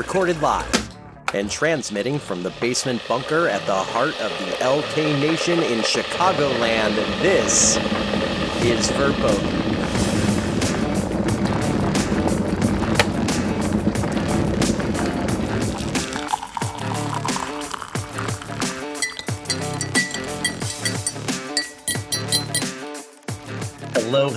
recorded live and transmitting from the basement bunker at the heart of the LK Nation in Chicagoland. This is Verboten.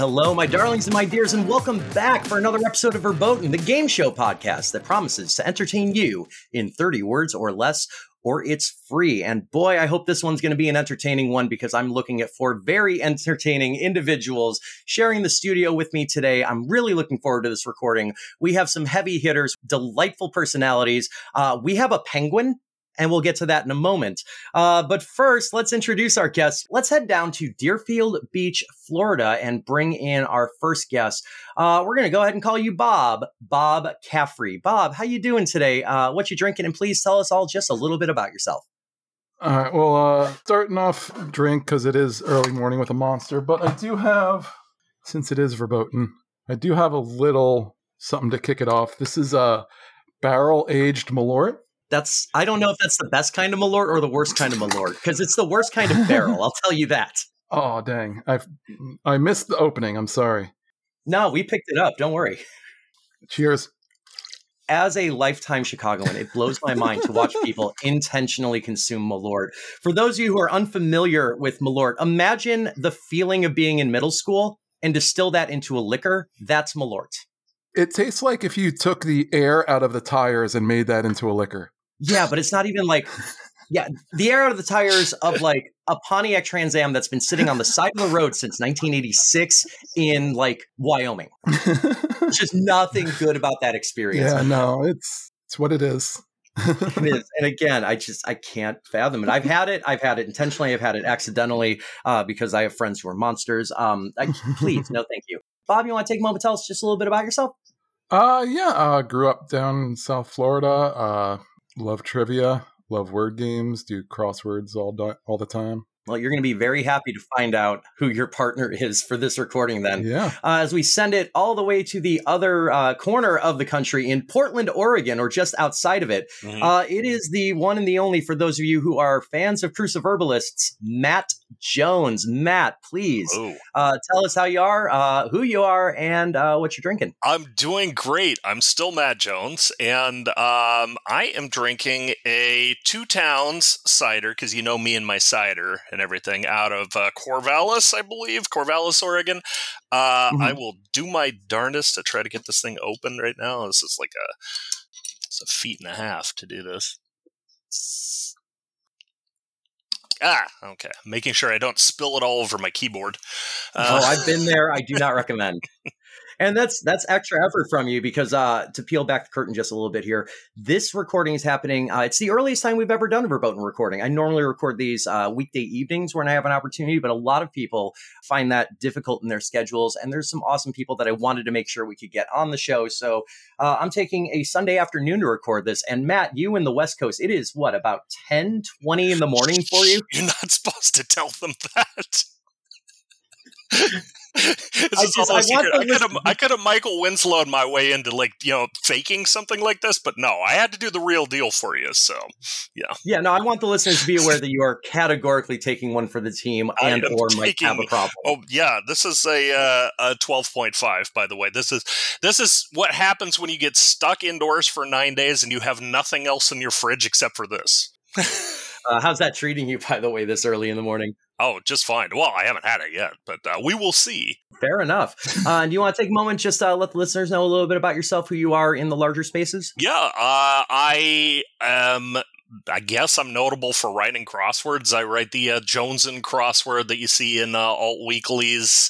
Hello, my darlings and my dears, and welcome back for another episode of Verboten, the game show podcast that promises to entertain you in 30 words or less, or it's free. And boy, I hope this one's going to be an entertaining one because I'm looking at four very entertaining individuals sharing the studio with me today. I'm really looking forward to this recording. We have some heavy hitters, delightful personalities. Uh, we have a penguin and we'll get to that in a moment. Uh, but first, let's introduce our guests. Let's head down to Deerfield Beach, Florida, and bring in our first guest. Uh, we're going to go ahead and call you Bob, Bob Caffray. Bob, how you doing today? Uh, what you drinking? And please tell us all just a little bit about yourself. All right. Well, uh, starting off drink because it is early morning with a monster, but I do have, since it is verboten, I do have a little something to kick it off. This is a barrel aged Malort that's I don't know if that's the best kind of Malort or the worst kind of Malort because it's the worst kind of barrel. I'll tell you that. Oh dang! I I missed the opening. I'm sorry. No, we picked it up. Don't worry. Cheers. As a lifetime Chicagoan, it blows my mind to watch people intentionally consume Malort. For those of you who are unfamiliar with Malort, imagine the feeling of being in middle school and distill that into a liquor. That's Malort. It tastes like if you took the air out of the tires and made that into a liquor. Yeah, but it's not even like yeah, the air out of the tires of like a Pontiac Trans Am that's been sitting on the side of the road since 1986 in like Wyoming. There's just nothing good about that experience. Yeah, no, it's it's what it is. it is. And again, I just I can't fathom it. I've had it. I've had it intentionally. I've had it accidentally uh, because I have friends who are monsters. Um, I, please, no, thank you. Bob, you want to take a moment to tell us just a little bit about yourself? Uh, yeah. Uh, grew up down in South Florida. Uh, love trivia, love word games, do crosswords all di- all the time. Well, you're going to be very happy to find out who your partner is for this recording then. Yeah. Uh, as we send it all the way to the other uh, corner of the country in Portland, Oregon, or just outside of it, mm-hmm. uh, it is the one and the only for those of you who are fans of Cruciverbalists, Matt Jones. Matt, please uh, tell us how you are, uh, who you are, and uh, what you're drinking. I'm doing great. I'm still Matt Jones, and um, I am drinking a Two Towns cider because you know me and my cider and everything out of uh, Corvallis, I believe, Corvallis, Oregon. Uh, mm-hmm. I will do my darndest to try to get this thing open right now. This is like a it's a feet and a half to do this. Ah, okay. Making sure I don't spill it all over my keyboard. Uh, oh, I've been there. I do not recommend. and that's that's extra effort from you because uh, to peel back the curtain just a little bit here, this recording is happening. Uh, it's the earliest time we've ever done a verboten recording. I normally record these uh, weekday evenings when I have an opportunity, but a lot of people find that difficult in their schedules. And there's some awesome people that I wanted to make sure we could get on the show. So uh, I'm taking a Sunday afternoon to record this. And Matt, you in the West Coast, it is what about 10, 20 in the morning for you? You're not supposed to tell them that. I, just, I, I, could have, I could have Michael Winslowed my way into like you know faking something like this, but no, I had to do the real deal for you. So yeah, yeah. No, I want the listeners to be aware that you are categorically taking one for the team and or taking, might have a problem. Oh yeah, this is a uh, a twelve point five. By the way, this is this is what happens when you get stuck indoors for nine days and you have nothing else in your fridge except for this. uh, how's that treating you, by the way, this early in the morning? Oh, just fine. Well, I haven't had it yet, but uh, we will see. Fair enough. Uh, do you want to take a moment just uh, let the listeners know a little bit about yourself, who you are in the larger spaces? Yeah, uh, I am. I guess I'm notable for writing crosswords. I write the uh, and crossword that you see in uh, alt weeklies,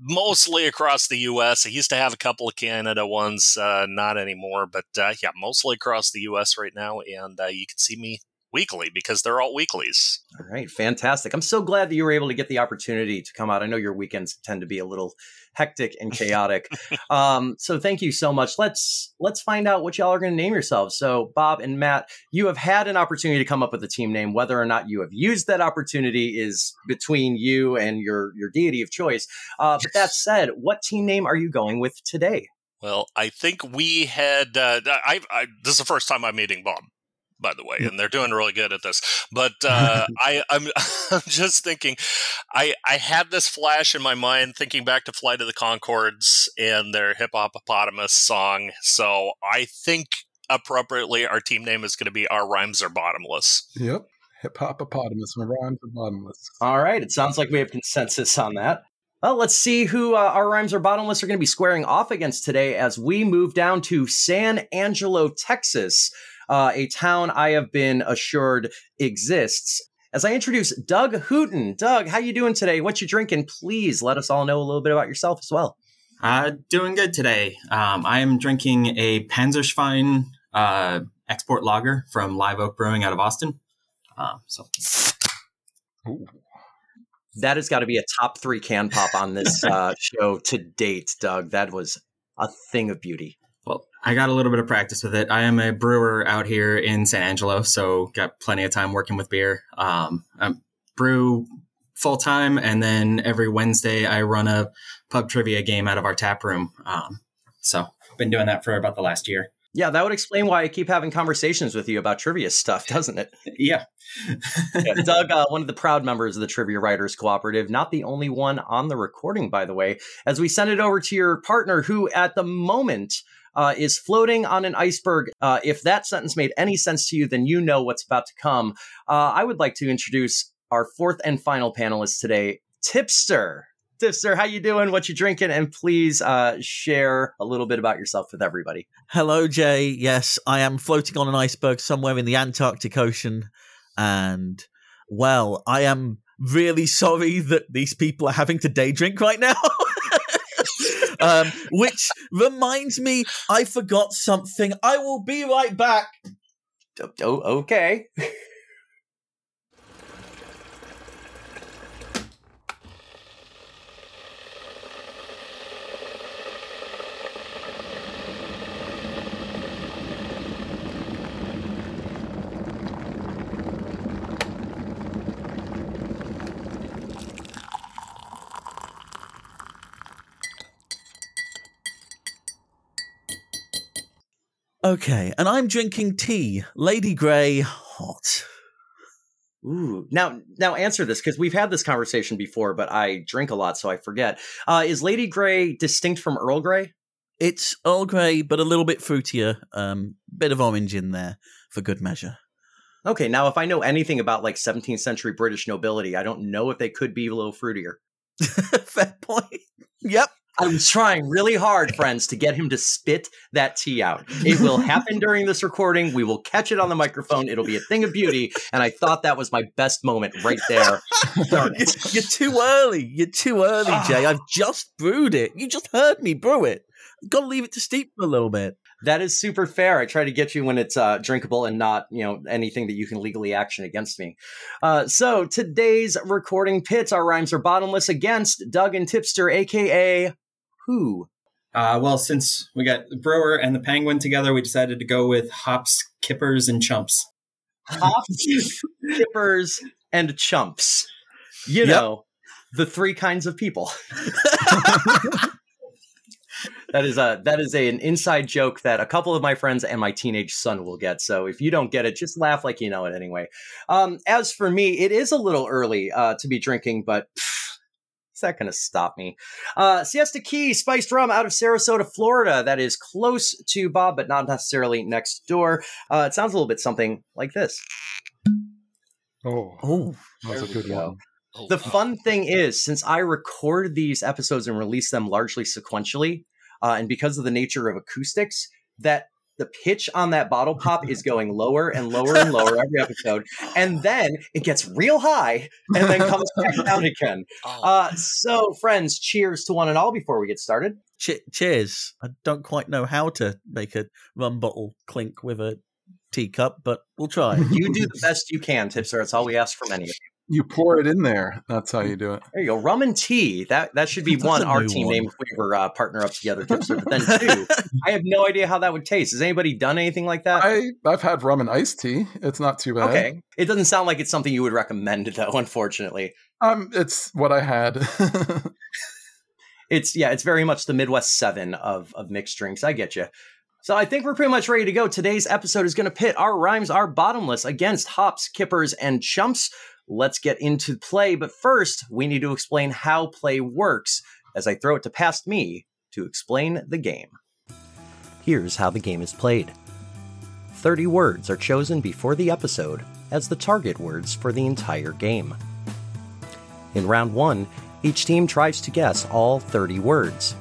mostly across the U.S. I used to have a couple of Canada ones, uh, not anymore, but uh, yeah, mostly across the U.S. right now. And uh, you can see me weekly because they're all weeklies. All right, fantastic. I'm so glad that you were able to get the opportunity to come out. I know your weekends tend to be a little hectic and chaotic. um, so thank you so much. Let's let's find out what y'all are going to name yourselves. So Bob and Matt, you have had an opportunity to come up with a team name. Whether or not you have used that opportunity is between you and your your deity of choice. Uh, but that said, what team name are you going with today? Well, I think we had. Uh, I, I, this is the first time I'm meeting Bob, by the way, and they're doing really good at this. But uh, I, I'm, I'm just thinking. I, I had this flash in my mind, thinking back to Flight of the Conchords and their hiphopopotamus song. So I think appropriately, our team name is going to be Our Rhymes Are Bottomless. Yep. Hiphopopotamus. My rhymes are bottomless. All right. It sounds like we have consensus on that. Well, let's see who uh, our rhymes are bottomless are going to be squaring off against today as we move down to San Angelo, Texas, uh, a town I have been assured exists. As I introduce Doug Hooton. Doug, how you doing today? What you drinking? Please let us all know a little bit about yourself as well. Uh, doing good today. Um, I am drinking a Panzerschwein uh, export lager from Live Oak Brewing out of Austin. Um, so. Ooh. That has got to be a top three can pop on this uh, show to date, Doug. That was a thing of beauty. I got a little bit of practice with it. I am a brewer out here in San Angelo, so got plenty of time working with beer. Um, I brew full time, and then every Wednesday I run a pub trivia game out of our tap room. Um, so been doing that for about the last year. Yeah, that would explain why I keep having conversations with you about trivia stuff, doesn't it? Yeah. yeah Doug, uh, one of the proud members of the Trivia Writers Cooperative, not the only one on the recording, by the way, as we send it over to your partner, who at the moment uh, is floating on an iceberg. Uh, if that sentence made any sense to you, then you know what's about to come. Uh, I would like to introduce our fourth and final panelist today, Tipster. Tipster, how you doing? What you drinking? And please uh, share a little bit about yourself with everybody. Hello, Jay. Yes, I am floating on an iceberg somewhere in the Antarctic Ocean, and well, I am really sorry that these people are having to day drink right now. um, which reminds me, I forgot something. I will be right back. Oh, okay. Okay, and I'm drinking tea, Lady Grey hot. Ooh, now now answer this because we've had this conversation before, but I drink a lot, so I forget. Uh, is Lady Grey distinct from Earl Grey? It's Earl Grey, but a little bit fruitier. Um, bit of orange in there for good measure. Okay, now if I know anything about like 17th century British nobility, I don't know if they could be a little fruitier. Fair point. Yep. I was trying really hard, friends, to get him to spit that tea out. It will happen during this recording. We will catch it on the microphone. It'll be a thing of beauty. And I thought that was my best moment right there. You're too early. You're too early, Jay. I've just brewed it. You just heard me brew it. Got to leave it to steep for a little bit. That is super fair. I try to get you when it's uh, drinkable and not, you know, anything that you can legally action against me. Uh, so today's recording pits, our rhymes are bottomless against Doug and Tipster, aka who? Uh, well, since we got the brewer and the penguin together, we decided to go with hops, kippers, and chumps. Hops, kippers, and chumps. You yep. know, the three kinds of people. that is a that is a, an inside joke that a couple of my friends and my teenage son will get. So if you don't get it, just laugh like you know it anyway. Um, as for me, it is a little early uh, to be drinking, but. Pff, is that going to stop me? Uh, Siesta Key spiced rum out of Sarasota, Florida. That is close to Bob, but not necessarily next door. Uh, it sounds a little bit something like this. Oh, oh, that's a good go. one. Oh, the fun thing is, since I record these episodes and release them largely sequentially, uh, and because of the nature of acoustics, that the pitch on that bottle pop is going lower and lower and lower every episode, and then it gets real high and then comes back down again. Oh. Uh, so, friends, cheers to one and all before we get started. Ch- cheers! I don't quite know how to make a rum bottle clink with a teacup, but we'll try. you do the best you can, Tipster. That's all we ask from any of you. You pour it in there. That's how you do it. There you go. Rum and tea. That that should be That's one our team one. name if we ever uh, partner up together. Tipster. But then two, I have no idea how that would taste. Has anybody done anything like that? I I've had rum and iced tea. It's not too bad. Okay. It doesn't sound like it's something you would recommend though. Unfortunately. Um, it's what I had. it's yeah, it's very much the Midwest Seven of of mixed drinks. I get you. So I think we're pretty much ready to go. Today's episode is going to pit our rhymes are bottomless against hops, kippers, and chumps. Let's get into play, but first we need to explain how play works. As I throw it to past me to explain the game. Here's how the game is played. 30 words are chosen before the episode as the target words for the entire game. In round 1, each team tries to guess all 30 words.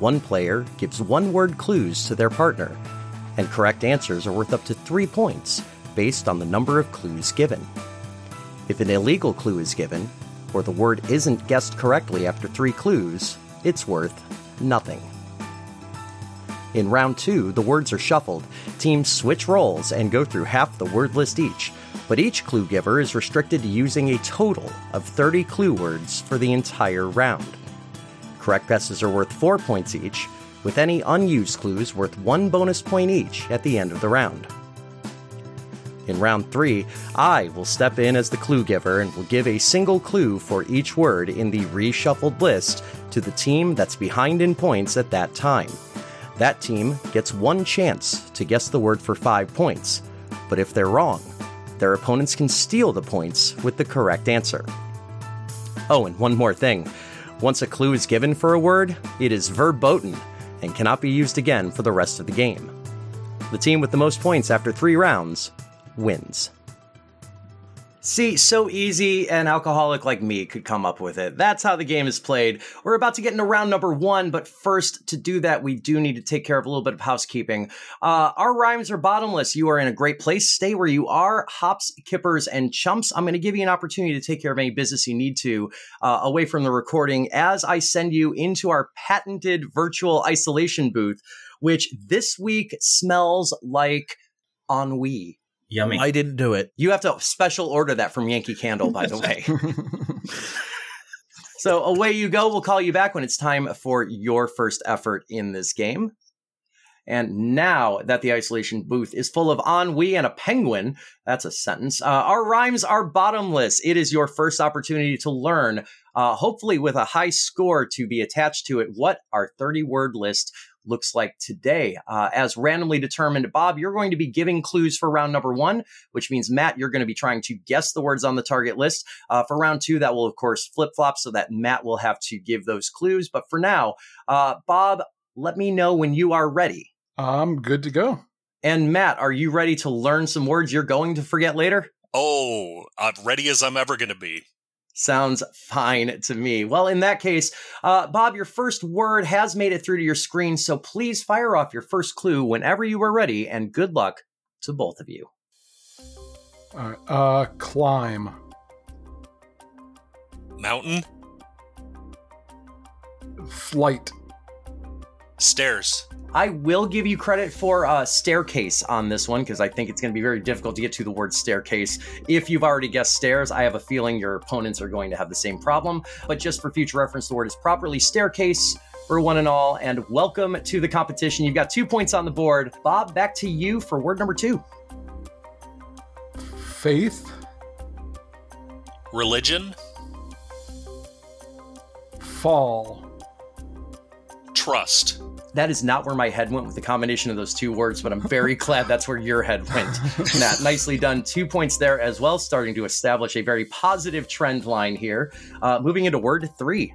One player gives one word clues to their partner, and correct answers are worth up to 3 points based on the number of clues given. If an illegal clue is given, or the word isn't guessed correctly after 3 clues, it's worth nothing. In round 2, the words are shuffled. Teams switch roles and go through half the word list each, but each clue giver is restricted to using a total of 30 clue words for the entire round. Correct guesses are worth 4 points each, with any unused clues worth 1 bonus point each at the end of the round. In round 3, I will step in as the clue giver and will give a single clue for each word in the reshuffled list to the team that's behind in points at that time. That team gets one chance to guess the word for 5 points, but if they're wrong, their opponents can steal the points with the correct answer. Oh, and one more thing. Once a clue is given for a word, it is verboten and cannot be used again for the rest of the game. The team with the most points after three rounds wins. See, so easy an alcoholic like me could come up with it. That's how the game is played. We're about to get into round number one, but first, to do that, we do need to take care of a little bit of housekeeping. Uh, our rhymes are bottomless. You are in a great place. Stay where you are. Hops, kippers, and chumps. I'm going to give you an opportunity to take care of any business you need to uh, away from the recording as I send you into our patented virtual isolation booth, which this week smells like ennui. Yummy. I didn't do it. You have to special order that from Yankee Candle, by the way. so away you go. We'll call you back when it's time for your first effort in this game. And now that the isolation booth is full of ennui and a penguin, that's a sentence. Uh, our rhymes are bottomless. It is your first opportunity to learn, uh, hopefully with a high score to be attached to it, what our 30 word list looks like today. Uh, as randomly determined, Bob, you're going to be giving clues for round number one, which means Matt, you're going to be trying to guess the words on the target list. Uh, for round two, that will of course flip flop so that Matt will have to give those clues. But for now, uh, Bob, let me know when you are ready. I'm good to go. And Matt, are you ready to learn some words you're going to forget later? Oh, I'm ready as I'm ever going to be. Sounds fine to me. Well, in that case, uh, Bob, your first word has made it through to your screen, so please fire off your first clue whenever you are ready, and good luck to both of you. All right. Uh, climb. Mountain, Flight. stairs, I will give you credit for uh, staircase on this one because I think it's going to be very difficult to get to the word staircase. If you've already guessed stairs, I have a feeling your opponents are going to have the same problem. But just for future reference, the word is properly staircase for one and all. And welcome to the competition. You've got two points on the board. Bob, back to you for word number two. Faith. religion, Fall. trust. That is not where my head went with the combination of those two words, but I'm very glad that's where your head went. Matt, nicely done. Two points there as well, starting to establish a very positive trend line here. Uh, moving into word three.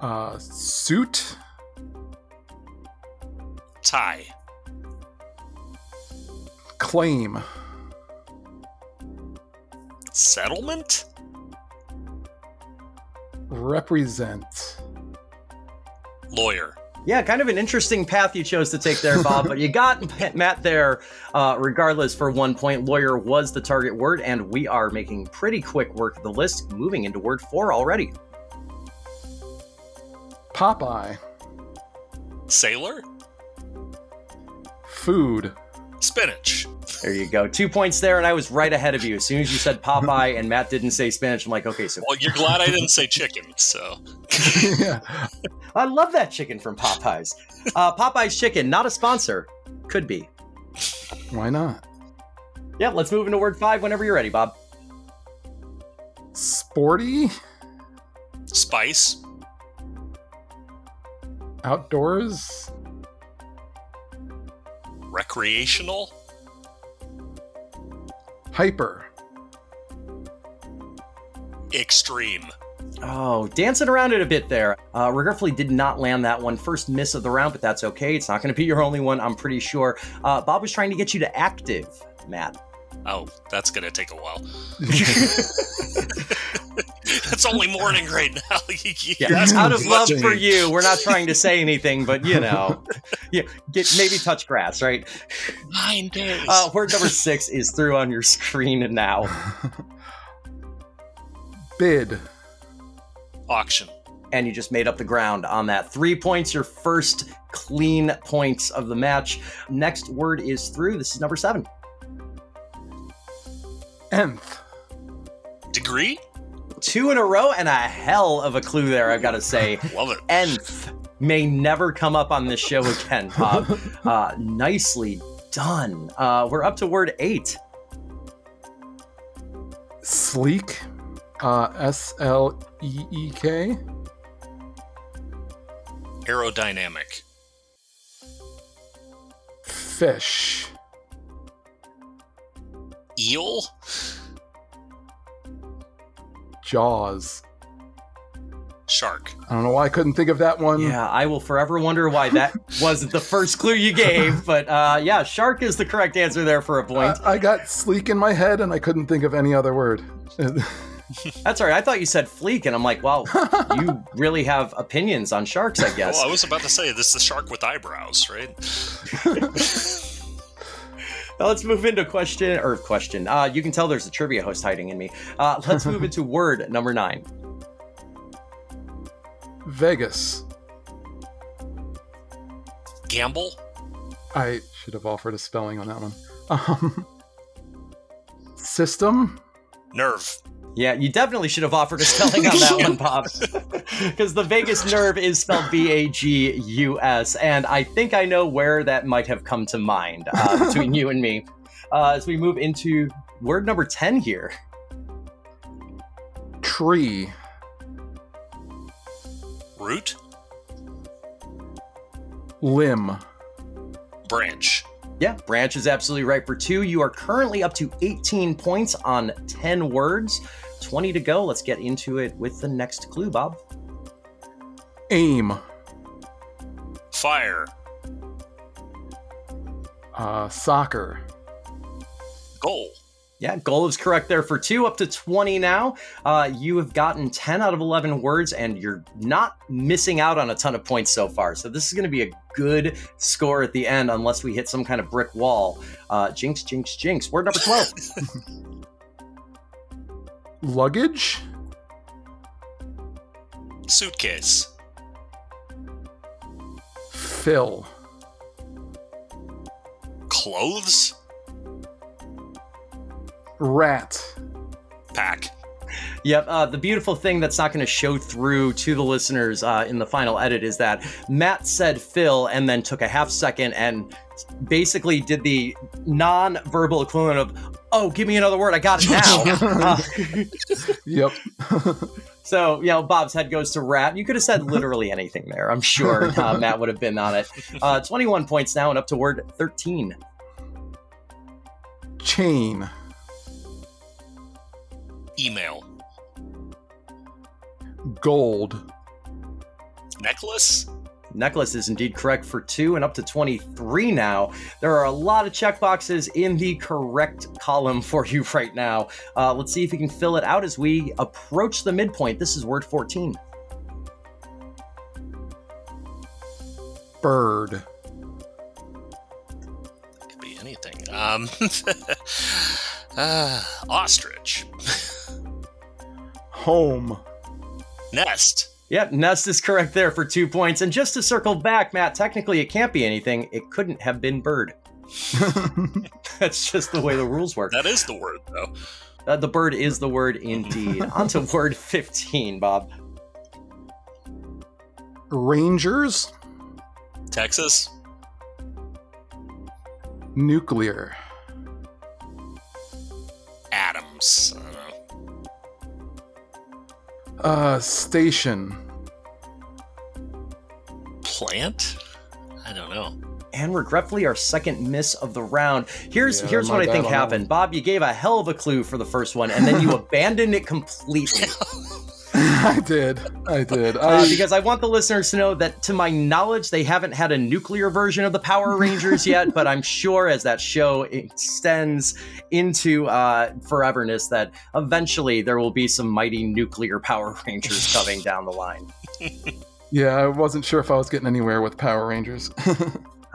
Uh, suit. Tie, Claim. settlement, Represent. Lawyer. Yeah, kind of an interesting path you chose to take there, Bob, but you got Matt there uh, regardless for one point. Lawyer was the target word, and we are making pretty quick work of the list, moving into word four already. Popeye. Sailor, Food. spinach. There you go. Two points there, and I was right ahead of you. As soon as you said Popeye and Matt didn't say spinach, I'm like, okay, so Well, you're glad I didn't say chicken, so. yeah. I love that chicken from Popeyes. Uh, Popeyes chicken, not a sponsor. Could be. Why not? Yeah, let's move into word five whenever you're ready, Bob. Sporty. Spice. Outdoors. Recreational. Hyper. Extreme. Oh, dancing around it a bit there. Uh, regretfully did not land that one. First miss of the round, but that's okay. It's not going to be your only one, I'm pretty sure. Uh, Bob was trying to get you to active, Matt. Oh, that's gonna take a while. it's only morning right now. You- you Yeah, ask out of love for you, we're not trying to say anything, but you know, yeah, get maybe touch grass, right? Nine days. Uh, word number six is through on your screen now. Bid. Auction. and you just made up the ground on that. Three points, your first clean points of the match. Next word is through. This is number seven. Nth. Degree. Two in a row and a hell of a clue there, I've got to say. Love it. Nth may never come up on this show again, Bob. uh, nicely done. Uh, we're up to word eight. Sleek. Uh, S L E E K. Aerodynamic. Fish. Eel. Jaws. Shark. I don't know why I couldn't think of that one. Yeah, I will forever wonder why that wasn't the first clue you gave. But uh, yeah, shark is the correct answer there for a point. I, I got sleek in my head and I couldn't think of any other word. That's all right. I thought you said fleek, and I'm like, wow, you really have opinions on sharks, I guess. Well, I was about to say this is the shark with eyebrows, right? Now let's move into question or question. Uh, you can tell there's a trivia host hiding in me. Uh, let's move into word number nine. Vegas. Gamble. I should have offered a spelling on that one. Um, system. Nerve. Yeah, you definitely should have offered a spelling on that one, Bob. Because the vagus nerve is spelled V A G U S, and I think I know where that might have come to mind uh, between you and me. Uh, as we move into word number 10 here. Tree. Root. Limb. Branch. Yeah, branch is absolutely right for two. You are currently up to 18 points on 10 words. 20 to go. Let's get into it with the next clue, Bob. Aim. Fire. Uh, soccer. Goal. Yeah, goal is correct there for two, up to 20 now. Uh, you have gotten 10 out of 11 words, and you're not missing out on a ton of points so far. So, this is going to be a good score at the end, unless we hit some kind of brick wall. Uh, jinx, jinx, jinx. Word number 12. Luggage. Suitcase. Fill. Clothes. Rat. Pack. Yep. Uh, the beautiful thing that's not going to show through to the listeners uh, in the final edit is that Matt said Phil and then took a half second and basically did the non-verbal equivalent of, "Oh, give me another word. I got it now." uh, Yep. so, you know, Bob's head goes to rat. You could have said literally anything there. I'm sure uh, Matt would have been on it. Uh, 21 points now and up to word 13. Chain. Email. Gold. Necklace. Necklace is indeed correct for two and up to 23 now. There are a lot of checkboxes in the correct column for you right now. Uh, let's see if you can fill it out as we approach the midpoint. This is word 14. Bird. Could be anything. Um. uh, ostrich. Home. Nest. Yep, Nest is correct there for two points. And just to circle back, Matt, technically it can't be anything. It couldn't have been bird. That's just the way the rules work. That is the word, though. Uh, the bird is the word indeed. On to word 15, Bob. Rangers. Texas. Nuclear. Adams. I don't know. Uh, station. Plant? I don't know. And regretfully, our second miss of the round. Here's Yeah, here's what I think happened. Bob, you gave a hell of a clue for the first one, and then you abandoned it completely. I did. I did. Uh, because I want the listeners to know that, to my knowledge, they haven't had a nuclear version of the Power Rangers yet. but I'm sure as that show extends into uh, foreverness, that eventually there will be some mighty nuclear Power Rangers coming down the line. yeah, I wasn't sure if I was getting anywhere with Power Rangers.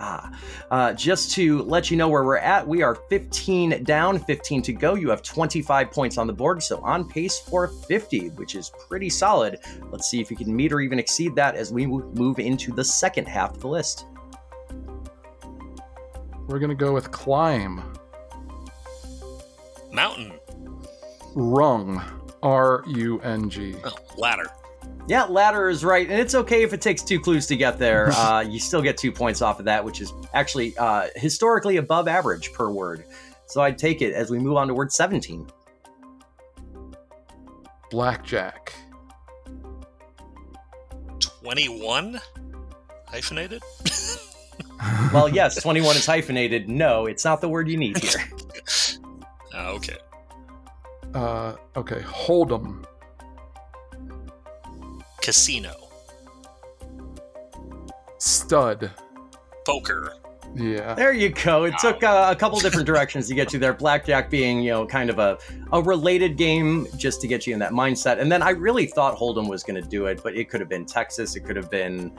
Ah, uh, just to let you know where we're at, we are 15 down, 15 to go. You have 25 points on the board, so on pace for 50, which is pretty solid. Let's see if you can meet or even exceed that as we move into the second half of the list. We're gonna go with climb. Mountain. Rung. R U N G. Oh, ladder. Yeah, ladder is right, and it's okay if it takes two clues to get there. Uh, you still get two points off of that, which is actually uh, historically above average per word. So I'd take it as we move on to word 17. Blackjack. 21? Hyphenated? Well, yes, 21 is hyphenated. No, it's not the word you need here. Ah, okay. Uh, okay. Hold'em. Casino. Stud. Poker. Yeah. There you go. It took uh, a couple different directions to get you there. Blackjack being, you know, kind of a, a related game just to get you in that mindset. And then I really thought Hold'em was going to do it, but it could have been Texas. It could have been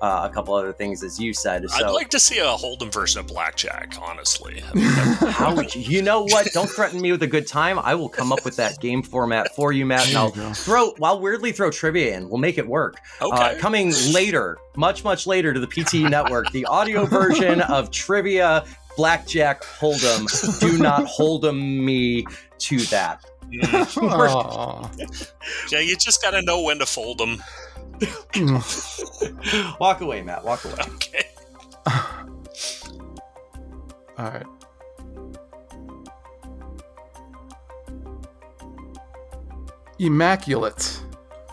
uh, a couple other things, as you said. So I'd like to see a Hold'em version of Blackjack, honestly. I mean, how would you, you know what? Don't threaten me with a good time. I will come up with that game format for you, Matt. And I'll you go. throw, while weirdly throw trivia in. We'll make it work. okay. Uh, coming later, much, much later to the PT network, the audio version of Trivia Blackjack Hold'em. Do not Hold'em me to that. Mm. Yeah, you just gotta know when to fold them. Walk away, Matt. Walk away. Okay. All right. Immaculate.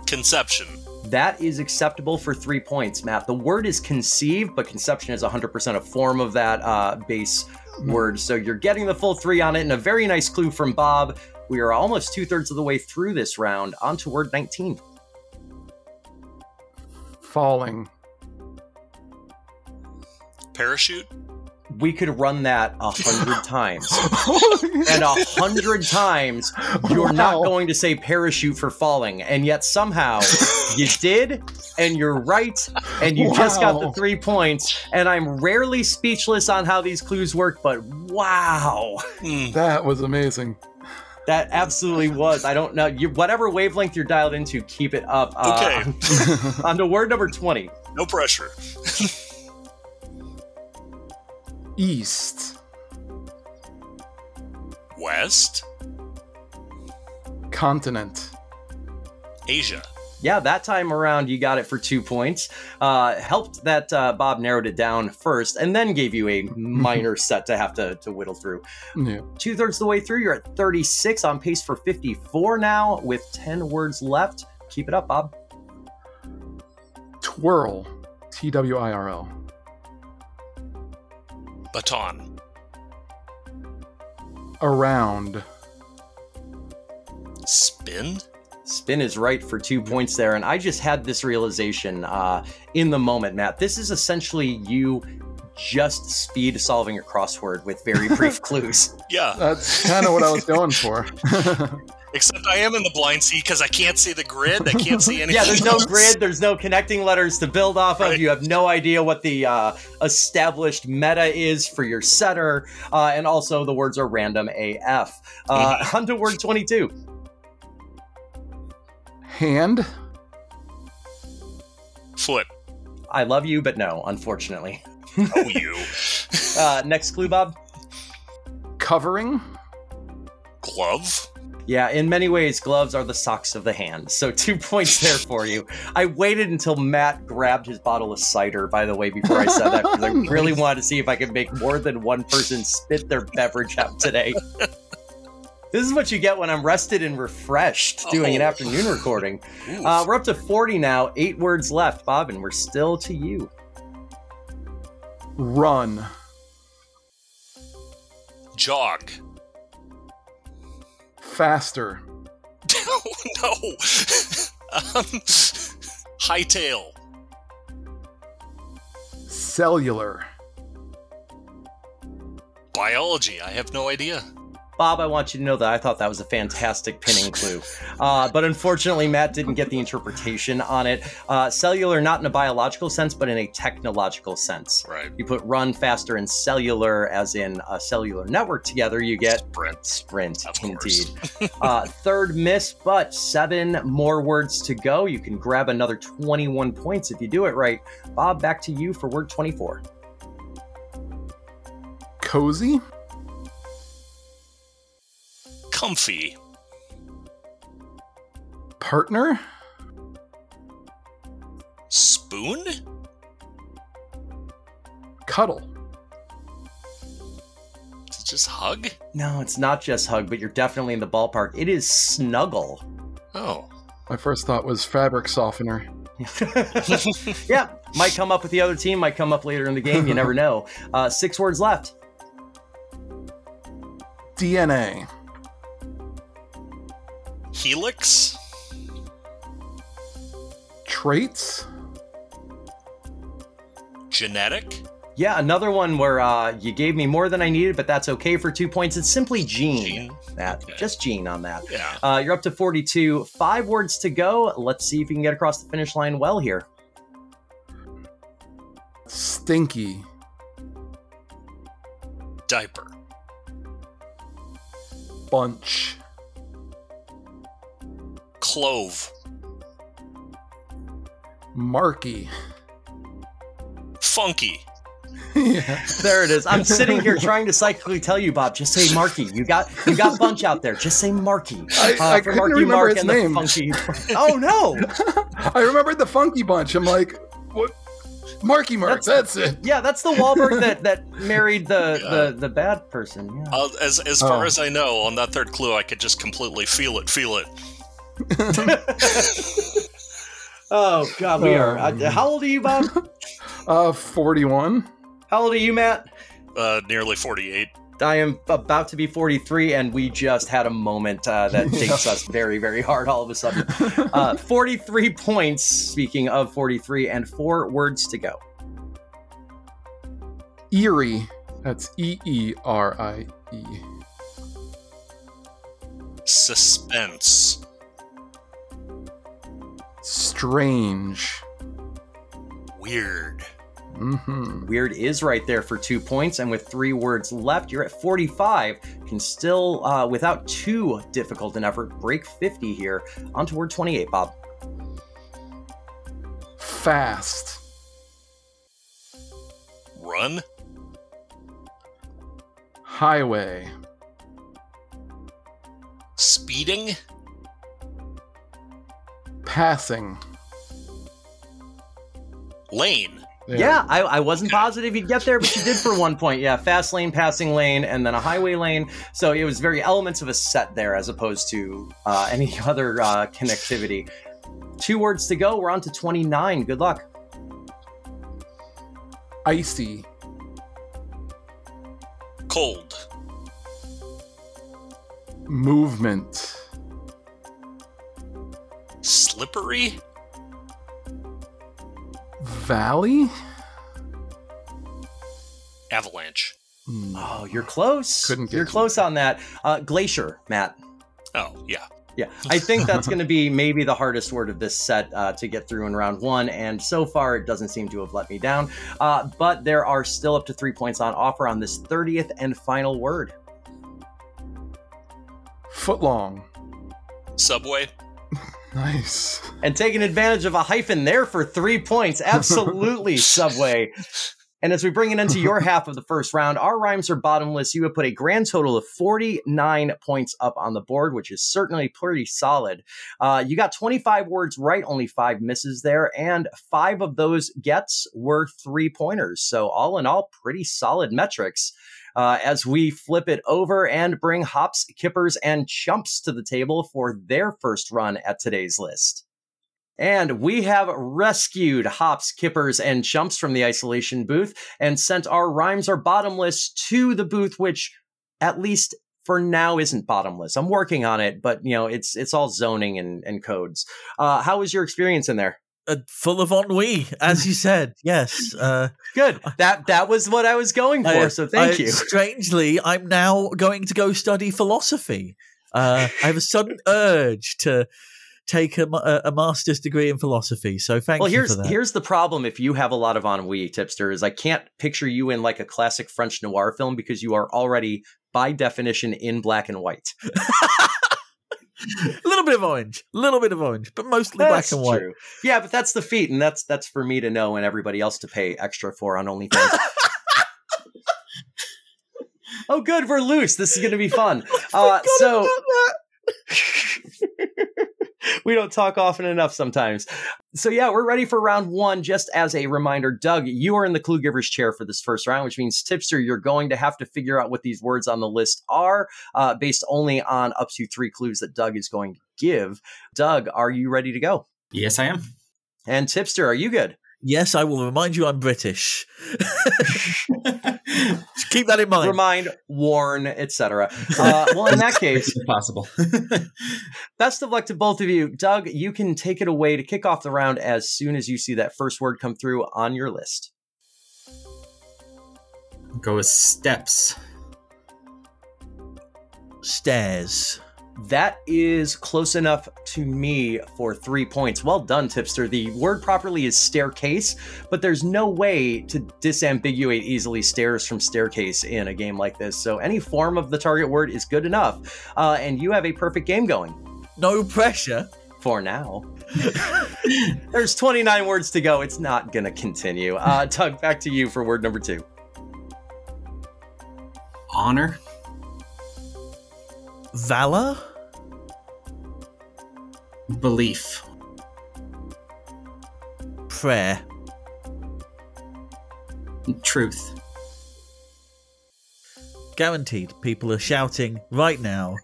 Conception. That is acceptable for three points, Matt. The word is conceived, but conception is 100% a form of that uh, base word. So you're getting the full three on it, and a very nice clue from Bob. We are almost two thirds of the way through this round. On to word 19. Falling. Parachute. We could run that a hundred times. and a hundred times you're not going to say parachute for falling and yet somehow you did and you're right and you just got the three points and i'm rarely speechless on how these clues work but wow Hmm. That was amazing. That absolutely was i don't know you whatever wavelength you're dialed into keep it up uh, Okay. on to word number 20 No pressure. East. West. Continent. Asia. Yeah that time around you got it for two points uh, helped that uh, bob narrowed it down first and then gave you a minor set to have to, to whittle through Yeah. two thirds of the way through. You're at 36 on pace for 54 now with 10 words left. Keep it up, Bob. Twirl. T W I R L. Baton. Around. Spin. Spin is right for two points there. And I just had this realization uh, in the moment, Matt. This is essentially you just speed solving a crossword with very brief clues. Yeah. That's kind of what I was going for. Except I am in the blind seat because I can't see the grid. I can't see anything. Yeah, there's no grid, there's no connecting letters to build off of. Right. You have no idea what the uh, established meta is for your setter. Uh, and also, the words are random AF. Uh, On to word 22. Hand. Foot. I love you, but no, unfortunately. Oh, you. Uh, next clue, Bob. Covering. Glove. Yeah, in many ways, gloves are the socks of the hand. So two points there for you. I waited until Matt grabbed his bottle of cider, by the way, before I said that, because I really wanted to see if I could make more than one person spit their beverage out today. This is what you get when I'm rested and refreshed doing an Oh. afternoon recording. Uh, we're up to 40 now, eight words left, Bob, and we're still to you. Run. Jog. Faster. No. um, hightail. Cellular. Biology. I have no idea. Bob, I want you to know that I thought that was a fantastic pinning clue. Uh, but unfortunately, Matt didn't get the interpretation on it. Uh, cellular, not in a biological sense, but in a technological sense. Right. You put run faster and cellular, as in a cellular network together, you get Sprint. sprint. Of indeed. uh, third miss, but seven more words to go. You can grab another 21 points if you do it right. Bob, back to you for word 24. Cozy. Comfy. Partner. Spoon? Cuddle. Is it just hug? No, it's not just hug, but you're definitely in the ballpark. It is snuggle. Oh. My first thought was fabric softener. yeah, might come up with the other team, might come up later in the game. You never know. Uh, six words left. DNA. Helix? Traits. Genetic? Yeah, another one where uh, you gave me more than I needed, but that's okay for two points. It's simply Gene. Gene? That Okay. just Gene on that. Yeah. Uh, you're up to 42. Five words to go. Let's see if you can get across the finish line well here. Stinky. Diaper. Bunch. Clove. Marky. Funky. yeah. There it is. I'm sitting here trying to psychically tell you, Bob. Just say Marky. You got you got Bunch out there. Just say Marky. I- Uh, I for couldn't Marky remember Mark its and the name. Funky. Oh no! I remembered the funky bunch. I'm like, what? Marky Mark. That's, it. Yeah, that's the Wahlberg that that married the the the bad person. Yeah. Uh, as as far Oh. as I know, on that third clue, I could just completely feel it, feel it. Oh God, we are. Oh. Uh, how old are you, Bob? Uh, 41. How old are you, Matt? Uh, nearly 48. I am about to be 43, and we just had a moment uh, that takes us very, very hard all of a sudden. Uh, 43 points, speaking of 43, and four words to go. Eerie. That's E E R I E. Suspense. Strange. Weird. hmm Weird is right there for two points, and with three words left, you're at 45. Can still, uh, without too difficult an effort, break 50 here. On to word 28, Bob. Fast. Run. Highway. Speeding. Passing. Lane. There. Yeah, I, I wasn't positive you'd get there, but you did for one point. Yeah, fast lane, passing lane, and then a highway lane. So it was very elements of a set there as opposed to uh, any other uh, connectivity. Two words to go. We're on to 29. Good luck. Icy. Cold. Movement. Slippery. Valley. Avalanche. Hmm. Oh, you're close. Couldn't get You're you. close on that. Uh, glacier, Matt. Oh, yeah. Yeah, I think that's going to be maybe the hardest word of this set uh, to get through in round one, and so far it doesn't seem to have let me down. Uh, but there are still up to three points on offer on this 30th and final word. Footlong. Subway. Nice. And taking advantage of a hyphen there for three points. Absolutely, Subway. And as we bring it into your half of the first round, our rhymes are bottomless. You have put a grand total of 49 points up on the board, which is certainly pretty solid. Uh, you got 25 words right, only five misses there, and five of those gets were three pointers. So, all in all, pretty solid metrics. Uh, as we flip it over and bring hops, kippers, and chumps to the table for their first run at today's list. And we have rescued hops, kippers, and chumps from the isolation booth and sent our rhymes are bottomless to the booth, which at least for now isn't bottomless. I'm working on it, but you know, it's it's all zoning and, and codes. Uh, how was your experience in there? Uh, full of ennui, as you said. Yes. Uh, Good. That that was what I was going for. I- so thank I- you. Strangely, I'm now going to go study philosophy. Uh, I have a sudden urge to take a, a, a master's degree in philosophy. So thank Well, you Well, here's here's the problem. If you have a lot of ennui, tipster, is I can't picture you in like a classic French noir film because you are already, by definition, in black and white. A little bit of orange, a little bit of orange, but mostly black and white. true. Yeah, but that's the feat, and that's that's for me to know and everybody else to pay extra for on OnlyFans. oh, good, we're loose. This is going to be fun. Uh, so. We don't talk often enough sometimes. So yeah, we're ready for round one. Just as a reminder, Doug, you are in the clue giver's chair for this first round, which means tipster, you're going to have to figure out what these words on the list are, uh, based only on up to three clues that Doug is going to give. Doug, are you ready to go? Yes, I am. And tipster, are you good? Yes, I will remind you I'm British. Just keep that in mind. Remind, warn, etc. Uh, well, in that case, if possible. best of luck to both of you. Doug, you can take it away to kick off the round as soon as you see that first word come through on your list. Go with steps. Stairs. That is close enough to me for three points. Well done, tipster. The word properly is staircase, but there's no way to disambiguate easily stairs from staircase in a game like this. So any form of the target word is good enough. Uh, and you have a perfect game going No pressure. for now. there's 29 words to go. It's not going to continue. Uh, Doug, back to you for word number two. Honor. Valor. Belief. Prayer. Truth. Guaranteed. People are shouting right now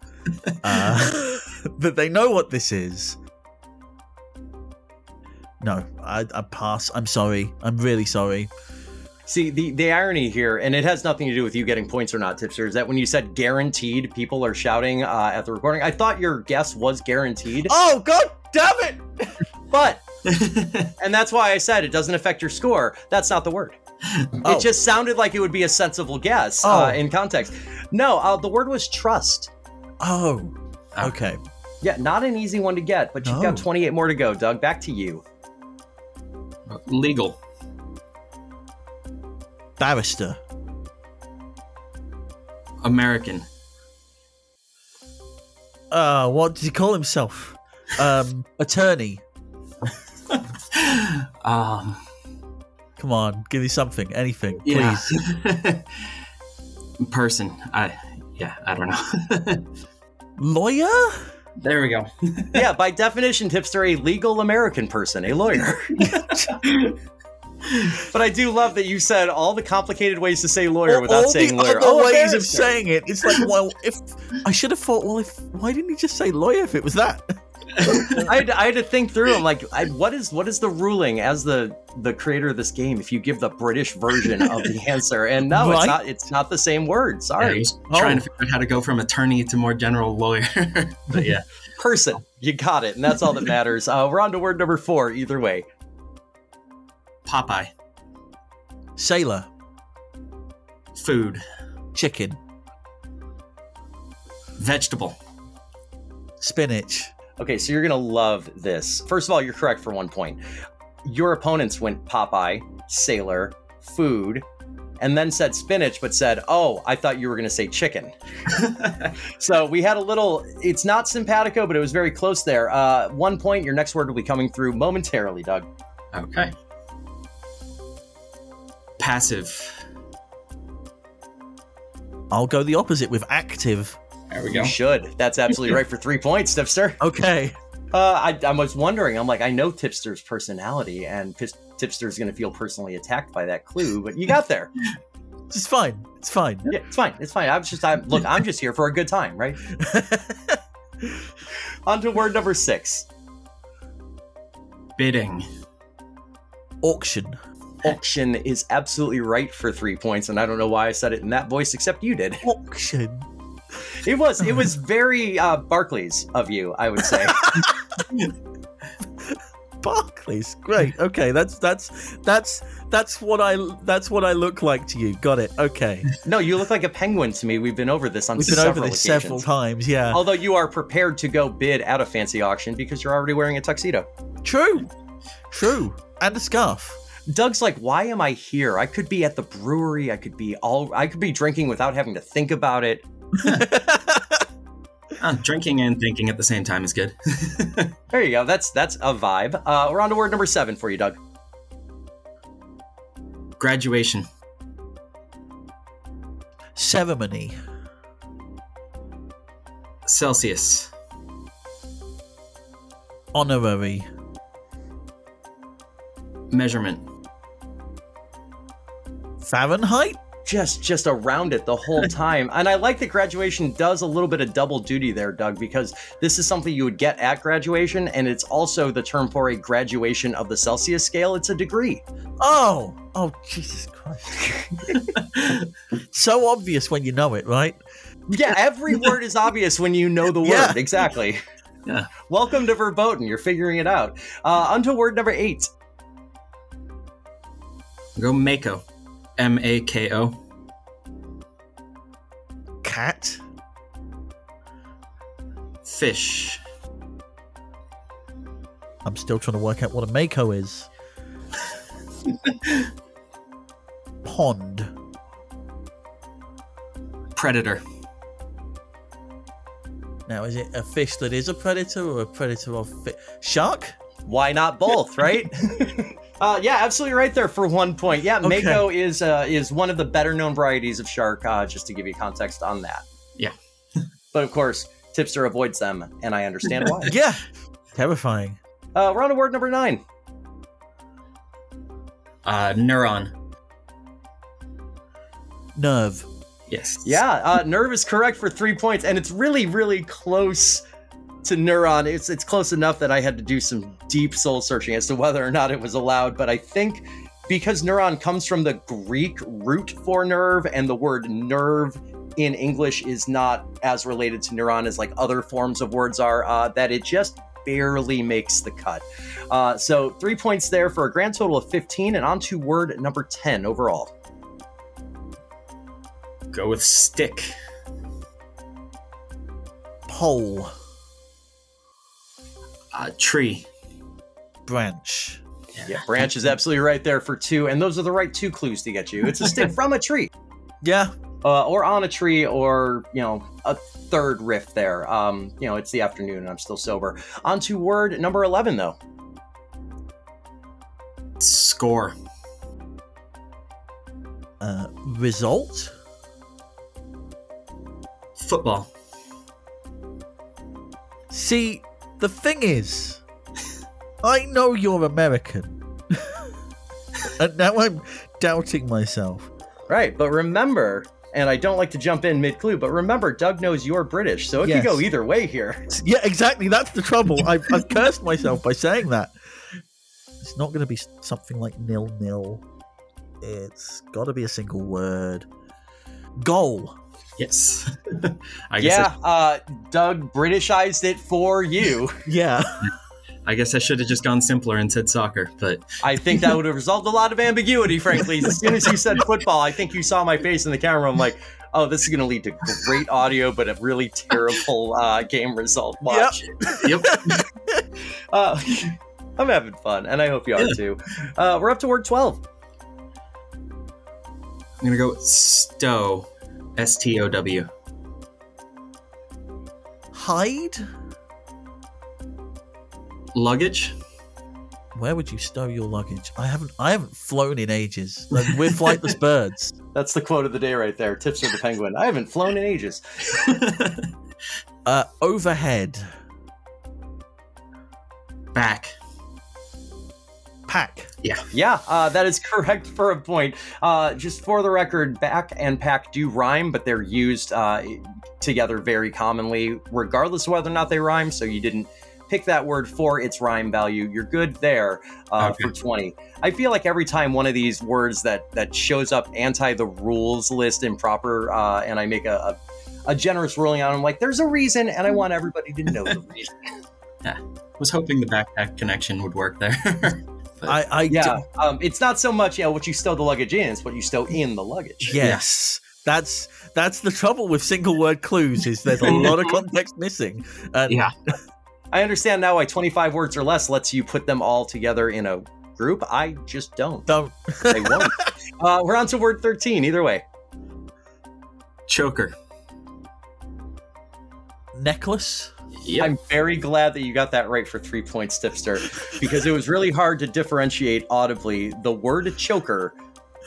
uh, that they know what this is. No, I, I pass. I'm sorry. I'm really sorry. See, the, the irony here, and it has nothing to do with you getting points or not, Tipster, is that when you said guaranteed, people are shouting uh, at the recording. I thought your guess was guaranteed, Oh, god damn it! but, and that's why I said it doesn't affect your score. That's not the word. Oh. It just sounded like it would be a sensible guess Oh. uh, in context. No, uh, the word was trust. Oh, okay. Yeah, not an easy one to get, but you've got 28 more to go. Doug, back to you. Legal. Barrister. American. Uh, what did he call himself? Um, attorney. Um, Come on, give me something, anything, yeah. please. Person. I. Yeah, I don't know. Lawyer? there we go. yeah, by definition, Tipster, a legal American person, a lawyer. But I do love that you said all the complicated ways to say lawyer All- without all saying the lawyer. other Oh, a ways of saying it. It's like, well, if I should have thought, well, if why didn't he just say lawyer if it was that? I had, to, I had to think through. I'm like, I, what is what is the ruling as the the creator of this game? If you give the British version of the answer, and no, it's not. It's not the same word. Sorry, I was Oh. trying to figure out how to go from attorney to more general lawyer. but yeah. person. You got it, and that's all that matters. Uh, we're on to word number four. Either way, Popeye. Sailor, Food. chicken, Vegetable. spinach. Okay, so you're gonna love this. First of all, you're correct for one point. Your opponents went Popeye, Sailor, Food, and then said spinach, but said, "Oh, I thought you were gonna say chicken." so we had a little. It's not simpatico, but it was very close there. Uh, one point. Your next word will be coming through momentarily, Doug. okay. Passive. I'll go the opposite with active. There we You go. should. That's absolutely right for three points, Tipster. Okay. Uh, I, I was wondering. I'm like, I know Tipster's personality, and Pis- Tipster's going to feel personally attacked by that clue, but you got there. It's fine. It's fine. Yeah, it's fine. It's fine. I was just, I look, I'm just here for a good time, right? On to word number six. Bidding. Auction. Auction is absolutely right for three points, and I don't know why I said it in that voice, except you did. Auction. It was, it was very uh, Barclays of you, I would say. Barclays. Great. Okay, that's that's that's that's what I that's what I look like to you. Got it. Okay. no, you look like a penguin to me. We've been over this on We've been over this occasions. several times. Yeah. Although you are prepared to go bid at a fancy auction because you're already wearing a tuxedo. True. True. And a scarf. Doug's like, why am I here? I could be at the brewery. I could be all. I could be drinking without having to think about it. Ah, drinking and thinking at the same time is good. There you go. That's that's a vibe. Uh, we're on to word number seven for you, Doug. Graduation. Ceremony. Celsius. Honorary. Measurement. Fahrenheit. Just just around it the whole time. and I like that graduation does a little bit of double duty there, Doug, because this is something you would get at graduation, and it's also the term for a graduation of the Celsius scale. It's a degree. Oh. Oh Jesus Christ. so obvious when you know it, right? Yeah, every word is obvious when you know the word. Yeah. Exactly. Yeah. Welcome to Verboten. You're figuring it out. Uh, on to word number eight. Go Mako. M A K O. Cat. Fish. I'm still trying to work out what a Mako is. Pond. Predator. Now, is it a fish that is a predator or a predator of fi- shark? Why not both, right? uh, yeah, absolutely right there for one point. Yeah, Okay. Mako is uh, is one of the better known varieties of shark. Uh, just to give you context on that. Yeah. but of course, Tipster avoids them, and I understand why. Yeah. Terrifying. uh, we're on to word number nine. Uh, neuron. Nerve. Yes. Yeah, uh, nerve is correct for three points, and it's really, really close to neuron. It's it's close enough that I had to do some deep soul searching as to whether or not it was allowed. But I think because neuron comes from the Greek root for nerve, and the word nerve in English is not as related to neuron as like other forms of words are, uh, that it just barely makes the cut. Uh, so three points there for a grand total of 15, and on to word number 10 overall. Go with stick. Pole. Uh, tree. Branch. Yeah, branch is absolutely right there for two, and those are the right two clues to get you. It's a stick from a tree, Yeah. uh, or on a tree, or you know, a third riff there. Um, you know, it's the afternoon, and I'm still sober. On to word number eleven, though. Score. Uh, result. Football. See, the thing is, I know you're American. and now I'm doubting myself. Right, but remember, and I don't like to jump in mid clue, but remember, Doug knows you're British, so it Yes. could go either way here. Yeah, exactly. That's the trouble. I've, I've cursed myself by saying that. It's not going to be something like nil nil. It's got to be a single word. Goal. Yes. I guess Yeah, uh, Doug Britishized it for you. Yeah. I, I guess I should have just gone simpler and said soccer, but I think that would have resolved a lot of ambiguity, frankly. As soon as you said football, I think you saw my face in the camera. I'm like, oh, this is going to lead to great audio, but a really terrible uh, game result. Watch. yep. Uh, I'm having fun, and I hope you are Yeah. too. Uh, we're up to word 12. I'm gonna go stow. S T O W. Hide. Luggage. Where would you stow your luggage? I haven't I haven't flown in ages. Like, we're flightless birds. That's the quote of the day right there. Tips of the penguin. I haven't flown in ages. Uh, overhead. Back. Pack. Yeah, uh, that is correct for a point. Uh, just for the record, back and pack do rhyme, but they're used uh, together very commonly, regardless of whether or not they rhyme. So you didn't pick that word for its rhyme value. You're good there uh, Okay. for 20. I feel like every time one of these words that that shows up anti the rules list improper, uh, and I make a, a, a generous ruling on, it, I'm like, there's a reason, and I want everybody to know the reason. Yeah. Was hoping the backpack connection would work there. But- I, I Yeah, um, it's not so much yeah what you stow the luggage in; it's what you stow in the luggage. Yes. That's that's the trouble with single word clues is there's a lot of context missing. And yeah. I understand now why 25 words or less lets you put them all together in a group. I just don't. don't I won't. uh, we're on to word 13, either way. Choker. necklace. Yep. I'm very glad that you got that right for three points, Tipster, because it was really hard to differentiate audibly the word choker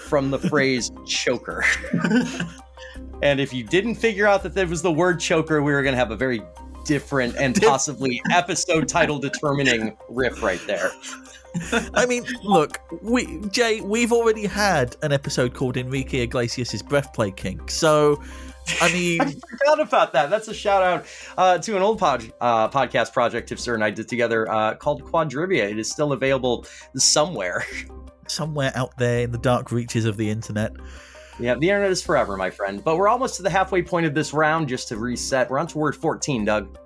from the phrase choker. and if you didn't figure out that that was the word choker, we were going to have a very different and possibly episode title determining riff right there. I mean, look, we Jay, we've already had an episode called Enrique Iglesias' breath play kink. So, I mean, I forgot about that. That's a shout out uh, to an old pod, uh, podcast project Tipster and I did together uh, called Quadrivia. It is still available somewhere. somewhere out there in the dark reaches of the internet. Yeah, the internet is forever, my friend. But we're almost to the halfway point of this round. Just to reset, we're on to word 14, Doug.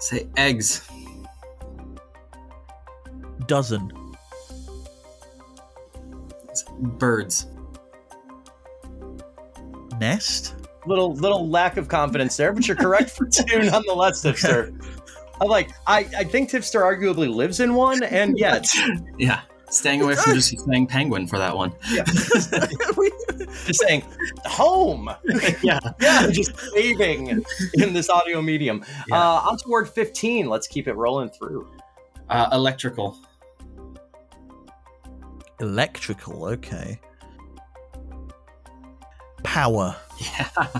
Say eggs. Dozen. Birds. Nest? Little little lack of confidence there, but you're correct for two nonetheless, Tipster. I'm like, I, I think Tipster arguably lives in one, and yet Yeah. Staying away from just saying penguin for that one. just saying home. yeah. yeah, just waving in this audio medium. Yeah. Uh, on to word 15. Let's keep it rolling through. Uh, electrical. Electrical, okay. Power. Yeah.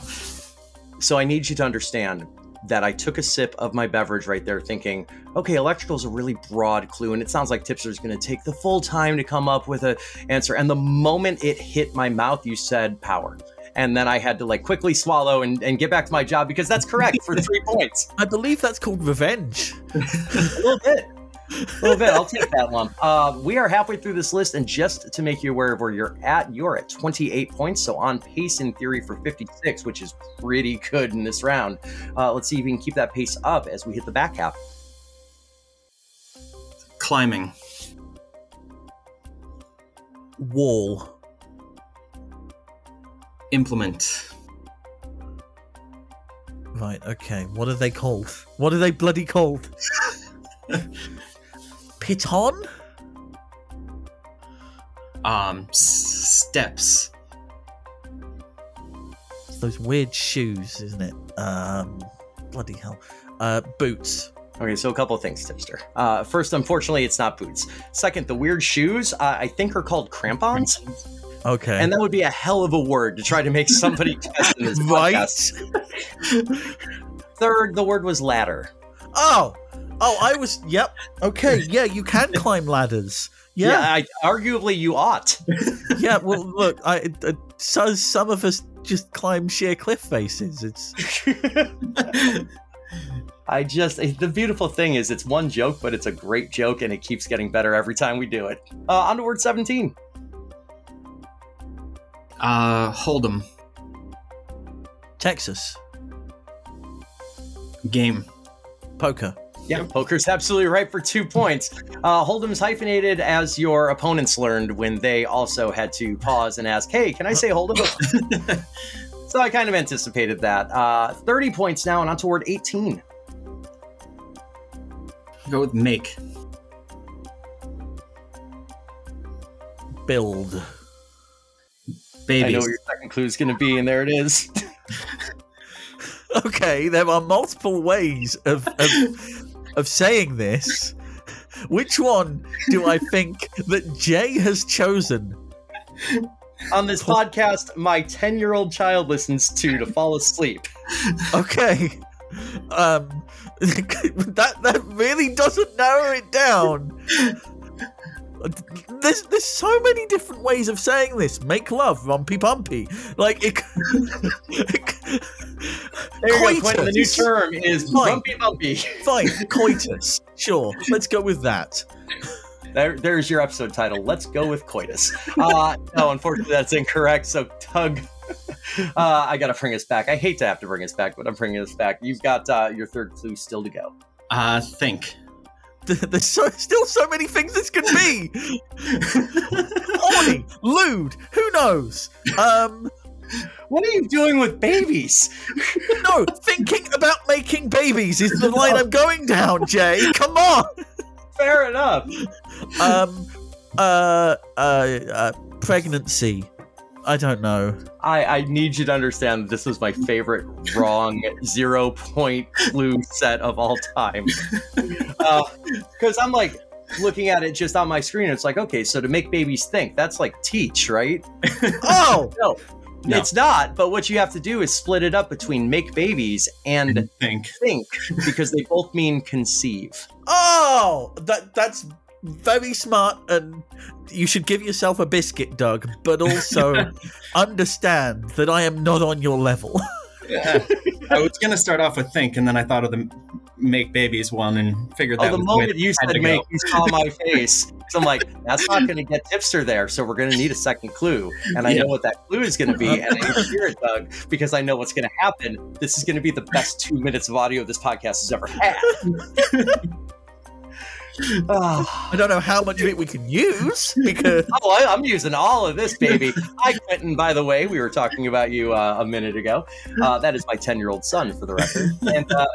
So I need you to understand that I took a sip of my beverage right there, thinking, okay, electrical is a really broad clue, and it sounds like Tipster is going to take the full time to come up with an answer. And the moment it hit my mouth, you said power. And then I had to like quickly swallow and, and get back to my job because that's correct for three points. I believe that's called revenge. A little bit. A little bit. I'll take that lump. Uh, we are halfway through this list, and just to make you aware of where you're at, you're at 28 points, so on pace in theory for 56, which is pretty good in this round. Uh, let's see if we can keep that pace up as we hit the back half. Climbing. Wall. Implement. Right, okay. What are they called? What are they bloody called? Piton? Um, s- steps. It's those weird shoes, isn't it? Um, bloody hell. Uh, boots. Okay, so a couple of things, Tipster. Uh, first, unfortunately, it's not boots. Second, the weird shoes, uh, I think, are called crampons. Okay. And that would be a hell of a word to try to make somebody guess in this right? podcast. Third, the word was ladder. Oh, oh, I was. Yep. Okay. Yeah, you can climb ladders. Yeah, Yeah. I, arguably you ought. Yeah. well, look, I uh, so some of us just climb sheer cliff faces. It's I just the beautiful thing is it's one joke, but it's a great joke, and it keeps getting better every time we do it. Uh, on to word seventeen. Uh, Hold'em. Texas Game. poker. Yeah, poker's absolutely right for two points. Uh, Hold'em's hyphenated as your opponents learned when they also had to pause and ask, "Hey, can I say Hold'em?" so I kind of anticipated that. Uh, Thirty points now, and on toward eighteen. Go with make. Build. Baby. I know what your second clue is going to be, and there it is. Okay, there are multiple ways of of, of saying this. Which one do I think that Jay has chosen? On this podcast, my 10 year old child listens to to fall asleep. Okay. Um that that really doesn't narrow it down. There's there's so many different ways of saying this. Make love, rumpy pumpy. Like it. There you go, Quentin. The new term is Fine. bumpy bumpy. Fine, coitus. Sure, let's go with that. There, there's your episode title. Let's go with coitus. Uh, no, unfortunately, that's incorrect. So, Tug, uh, I got to bring us back. I hate to have to bring us back, but I'm bringing us back. You've got uh, your third clue still to go. Uh, think. There's so, still so many things this could be. Horny, lewd, who knows? Um, What are you doing with babies? no, thinking about making babies is the line I'm going down, Jay. Come on. Fair enough. Um, uh, uh, uh, pregnancy. I don't know. I, I need you to understand that this was my favorite wrong zero point clue set of all time. Uh, because I'm like looking at it just on my screen. It's like, okay, so to make babies think, that's like teach, right? Oh, No, No. it's not. But what you have to do is split it up between make babies and think. think because they both mean conceive. oh, that that's very smart, and you should give yourself a biscuit, Doug. But also understand that I am not on your level. I was gonna start off with think, and then I thought of the make babies one, and figured oh, that Oh, the was moment you said make, go. you saw my face. So I'm like, that's not going to get tipster there. So we're going to need a second clue. And I Yeah. know what that clue is going to be. And I hear it, Doug, because I know what's going to happen. This is going to be the best two minutes of audio this podcast has ever had. I don't know how much of it we can use because Oh, I, I'm using all of this, baby. Hi, Quentin. By the way, we were talking about you uh, a minute ago. Uh, that is my 10 year old son, for the record. And uh,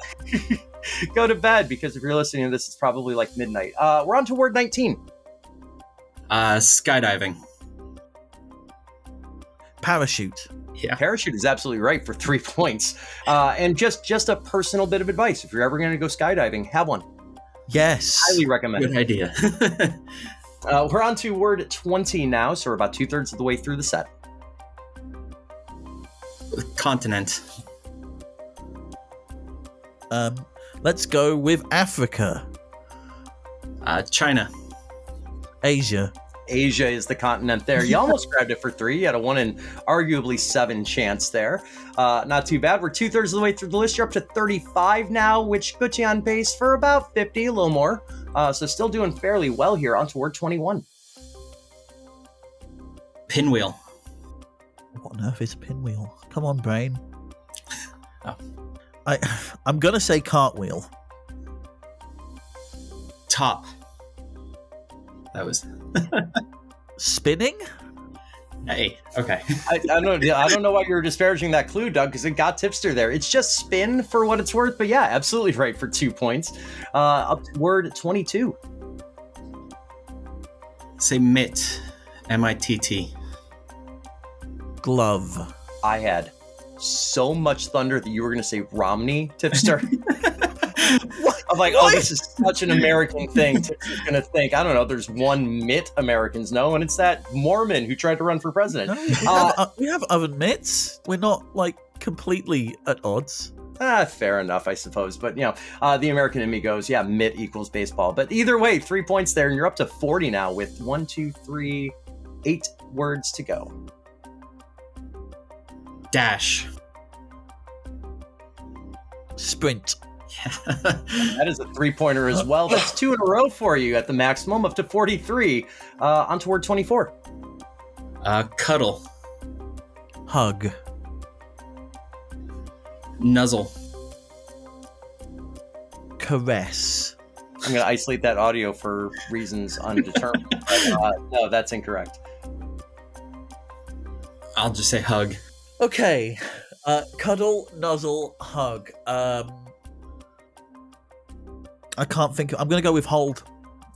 go to bed because if you're listening to this, it's probably like midnight. Uh, we're on to word 19. Uh, skydiving. parachute. Yeah. Parachute is absolutely right for three points. Uh, and just just a personal bit of advice: if you're ever going to go skydiving, have one. Yes. Highly recommend. Good idea. Uh, we're on to word 20 now, so we're about two thirds of the way through the set. Continent. Um, let's go with Africa, Uh, China. Asia. Asia is the continent there. You almost grabbed it for three. You had a one in arguably seven chance there. Uh, not too bad. We're two thirds of the way through the list. You're up to 35 now, which puts you on pace for about 50, a little more. Uh, so still doing fairly well here. On to word 21. Pinwheel. What on earth is a pinwheel? Come on, brain. Oh. I, I'm gonna say cartwheel. Top. That was. Spinning? Hey. Okay. I, I don't I don't know why you're disparaging that clue, Doug, because it got tipster there. It's just spin for what it's worth, but yeah, absolutely right for two points. Uh, up to word 22. Say mitt. M I T T. Glove. I had so much thunder that you were going to say Romney tipster. What? I'm like, oh, this is such an American thing. Tipster's going to think, I don't know, there's one mitt Americans know, and it's that Mormon who tried to run for president. No, we, Uh, have, uh, we have oven mitts. We're not like completely at odds. Ah, fair enough, I suppose. But, you know, uh, the American in me goes, yeah, mitt equals baseball. But either way, three points there, and you're up to 40 now with one, two, three, eight words to go. Dash. Sprint. That is a three pointer as well. That's two in a row for you at the maximum, up to 43. Uh, on to word 24. uh, cuddle. Hug. Nuzzle. Caress. I'm going to isolate that audio for reasons undetermined. but, uh, no, that's incorrect. I'll just say hug. Okay. Uh, cuddle, nuzzle, hug. Um, I can't think. I'm gonna go with hold.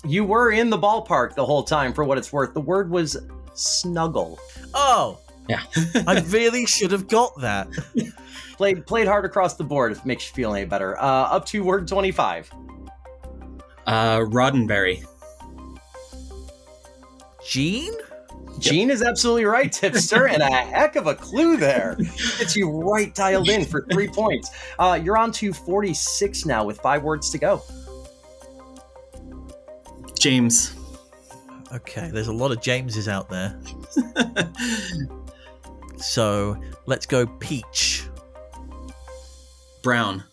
You were in the ballpark the whole time for what it's worth. The word was snuggle. Oh, Yeah. I really should have got that. Played played hard across the board if it makes you feel any better. Uh, up to word 25. Uh, Roddenberry. Gene? Gene is absolutely right, tipster, and a heck of a clue there. Gets you right dialed in for three points. Uh, you're on to 46 now with five words to go. James. Okay, there's a lot of Jameses out there. So let's go peach. Brown.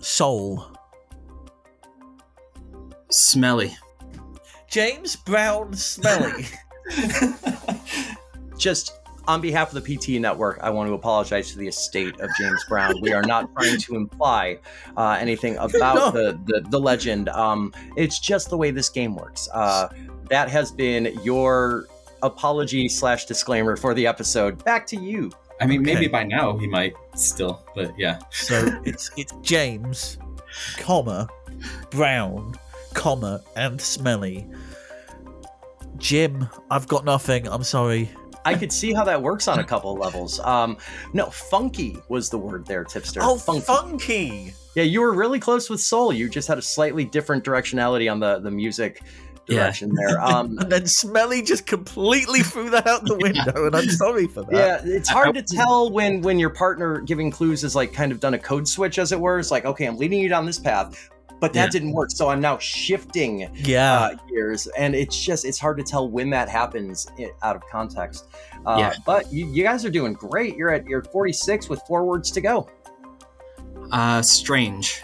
Soul. Smelly. James Brown Smelly. Just on behalf of the PT network, I want to apologize to the estate of James Brown. We are not trying to imply uh, anything about No. the, the, the legend. Um, it's just the way this game works. Uh, that has been your apology slash disclaimer for the episode. Back to you. I mean, maybe by now he might still, but yeah. so it's it's James, comma, Brown, comma, and Smelly. Jim, I've got nothing. I'm sorry. I could see how that works on a couple levels. Um, no, funky was the word there, tipster. Oh, funky. funky. Yeah, you were really close with soul. You just had a slightly different directionality on the the music Yeah. direction there. Um, And then Smelly just completely threw that out the window, and I'm sorry for that. yeah, it's hard to tell when when your partner giving clues is like kind of done a code switch, as it were. It's like, okay, I'm leading you down this path, but that Yeah. didn't work, so I'm now shifting Yeah. uh, gears, and it's just it's hard to tell when that happens out of context. Uh, Yeah. But you, you guys are doing great. You're at you're 46 with four words to go. Uh, strange.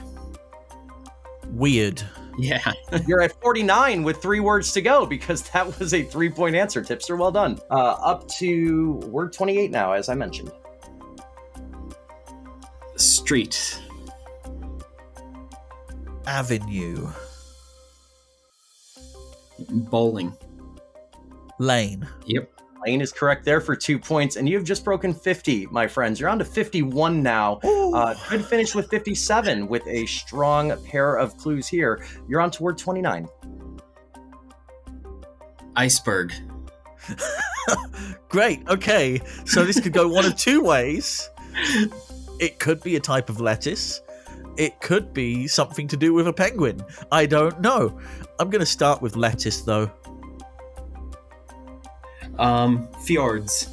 Weird. Yeah. You're at 49 with three words to go because that was a three point answer. Tipster, well done. Uh, up to word 28 now, as I mentioned. Street. Avenue. Bowling. Lane. Yep. Lane is correct there for two points, and you've just broken 50, my friends. You're on to 51 now. Uh, could finish with 57 with a strong pair of clues here. You're on to word 29. Iceberg. Great. Okay. So this could go one of two ways. It could be a type of lettuce. It could be something to do with a penguin. I don't know. I'm going to start with lettuce, though. Um, fjords.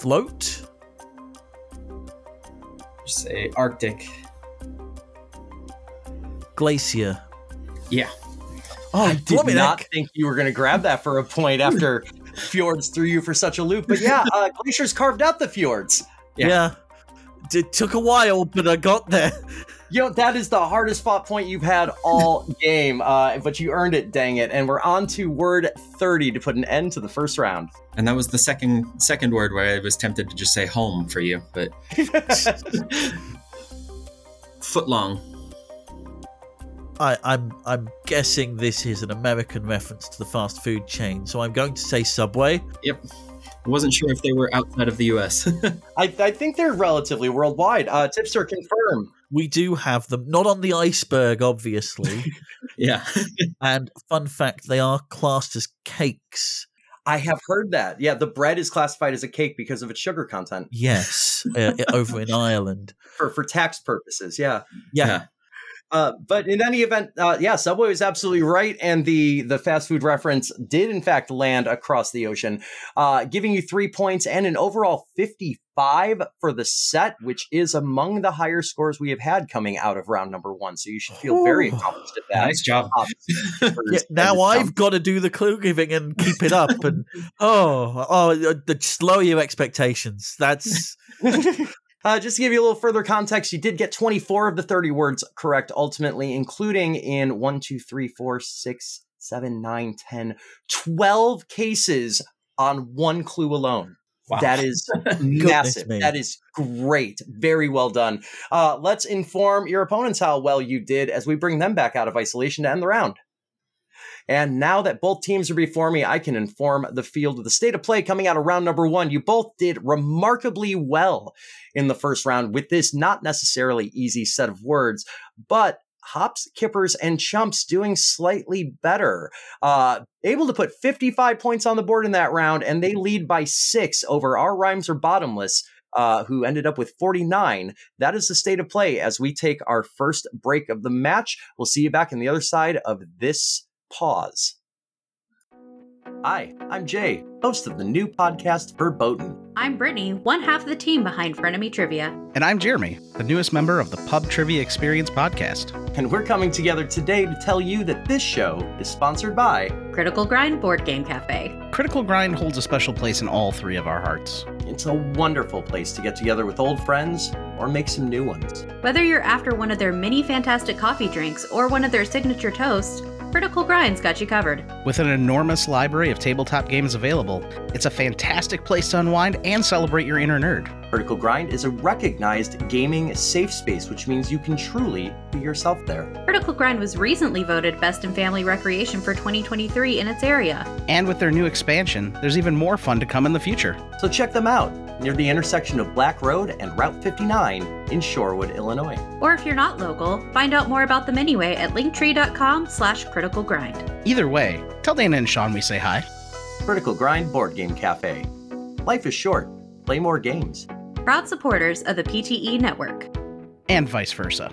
Float. Say Arctic. Glacier. Yeah. Oh, I did not think you were going to grab that for a point after Fjords threw you for such a loop. But yeah, uh, Glacier's carved out the Fjords. Yeah. Yeah. It took a while, but I got there. You know, that is the hardest fought point you've had all game, uh, but you earned it, dang it. And we're on to word 30 to put an end to the first round. And that was the second second word where I was tempted to just say home for you, but foot long. I, I'm I'm guessing this is an American reference to the fast food chain, so I'm going to say Subway. Yep. Wasn't sure if they were outside of the US. I, I think they're relatively worldwide. Uh, Tipster, confirm. We do have them, not on the iceberg, obviously. yeah. and fun fact, they are classed as cakes. I have heard that. Yeah, the bread is classified as a cake because of its sugar content Yes, uh, over in Ireland. for, for tax purposes. Yeah. Yeah, Yeah. Uh, but in any event, uh, yeah, Subway was absolutely right, and the the fast food reference did in fact land across the ocean, uh, giving you three points and an overall fifty five for the set, which is among the higher scores we have had coming out of round number one. So you should feel very accomplished at that. Nice job. Um, Yeah, now I've got to do the clue giving and keep it up. And oh, oh, just lower your expectations. That's Uh, just to give you a little further context, you did get 24 of the 30 words correct ultimately, including in 1, 2, 3, 4, 6, 7, 9, 10, 12 cases on one clue alone. Wow. That is massive. me. That is great. Very well done. Uh, let's inform your opponents how well you did as we bring them back out of isolation to end the round. And now that both teams are before me, I can inform the field of the state of play coming out of round number one. You both did remarkably well in the first round with this not necessarily easy set of words, but Hops, Kippers, and Chumps doing slightly better. Uh, able to put 55 points on the board in that round, and they lead by six over our rhymes are bottomless. uh, who ended up with 49. That is the state of play as we take our first break of the match. We'll see you back on the other side of this pause. Hi, I'm Jay, host of the new podcast Verboten. I'm Brittany, one half of the team behind Frenemy Trivia. And I'm Jeremy, the newest member of the Pub Trivia Experience podcast. And we're coming together today to tell you that this show is sponsored by Critical Grind Board Game Cafe. Critical Grind holds a special place in all three of our hearts. It's a wonderful place to get together with old friends or make some new ones. Whether you're after one of their many fantastic coffee drinks or one of their signature toasts, Critical Grind's got you covered. With an enormous library of tabletop games available, it's a fantastic place to unwind and celebrate your inner nerd. Critical Grind is a recognized gaming safe space, which means you can truly be yourself there. Critical Grind was recently voted Best in Family Recreation for 2023 in its area. And with their new expansion, there's even more fun to come in the future. So check them out near the intersection of Black Road and Route 59 in Shorewood, Illinois. Or if you're not local, find out more about them anyway at linktree.com slash critical grind. Either way, tell Dana and Sean we say hi. Critical Grind Board Game Cafe. Life is short. Play more games. Proud supporters of the PTE network. And vice versa.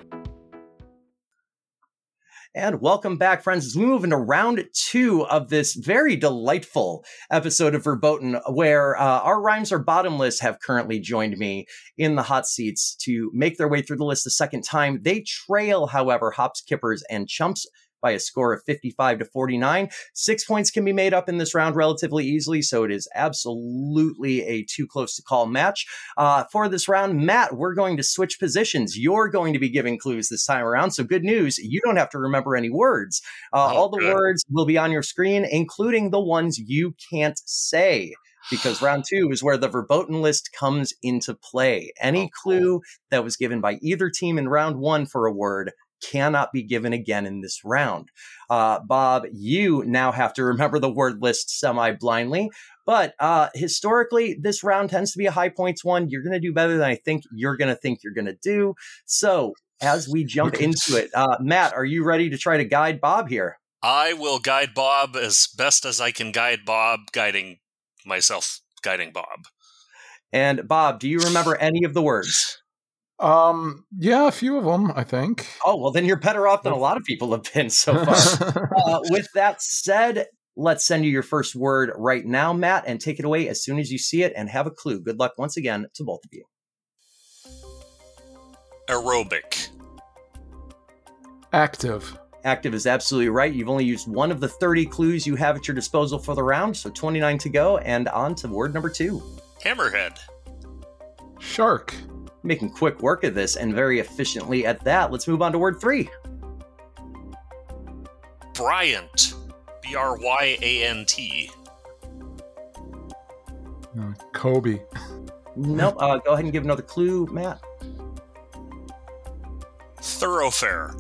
And welcome back, friends, as we move into round two of this very delightful episode of Verboten, where uh, our rhymes are bottomless have currently joined me in the hot seats to make their way through the list a second time. They trail, however, Hops, Kippers, and Chumps by a score of 55 to 49. Six points can be made up in this round relatively easily, so it is absolutely a too close to call match. Uh, for this round, Matt, we're going to switch positions. You're going to be giving clues this time around, so good news. You don't have to remember any words. Uh, Oh, all the good. words will be on your screen, including the ones you can't say. Because round two is where the verboten list comes into play. Any Oh, clue that was given by either team in round one for a word cannot be given again in this round. Uh, Bob, you now have to remember the word list semi blindly. But uh, historically, this round tends to be a high points one. You're going to do better than I think you're going to think you're going to do. So as we jump into it, uh, Matt, are you ready to try to guide Bob here? I will guide Bob as best as I can guide Bob, guiding myself, guiding Bob. And Bob, do you remember any of the words? Um, yeah, a few of them, I think. Oh, well, then you're better off than a lot of people have been so far. uh, with that said, let's send you your first word right now, Matt, and take it away as soon as you see it and have a clue. Good luck once again to both of you. Aerobic. Active. Active is absolutely right. You've only used one of the 30 clues you have at your disposal for the round, so 29 to go, and on to word number two. Hammerhead. Shark. Making quick work of this and very efficiently at that. Let's move on to word three. Bryant. B R Y A N T. Uh, Kobe. Nope. Uh, go ahead and give another clue, Matt. Thoroughfare.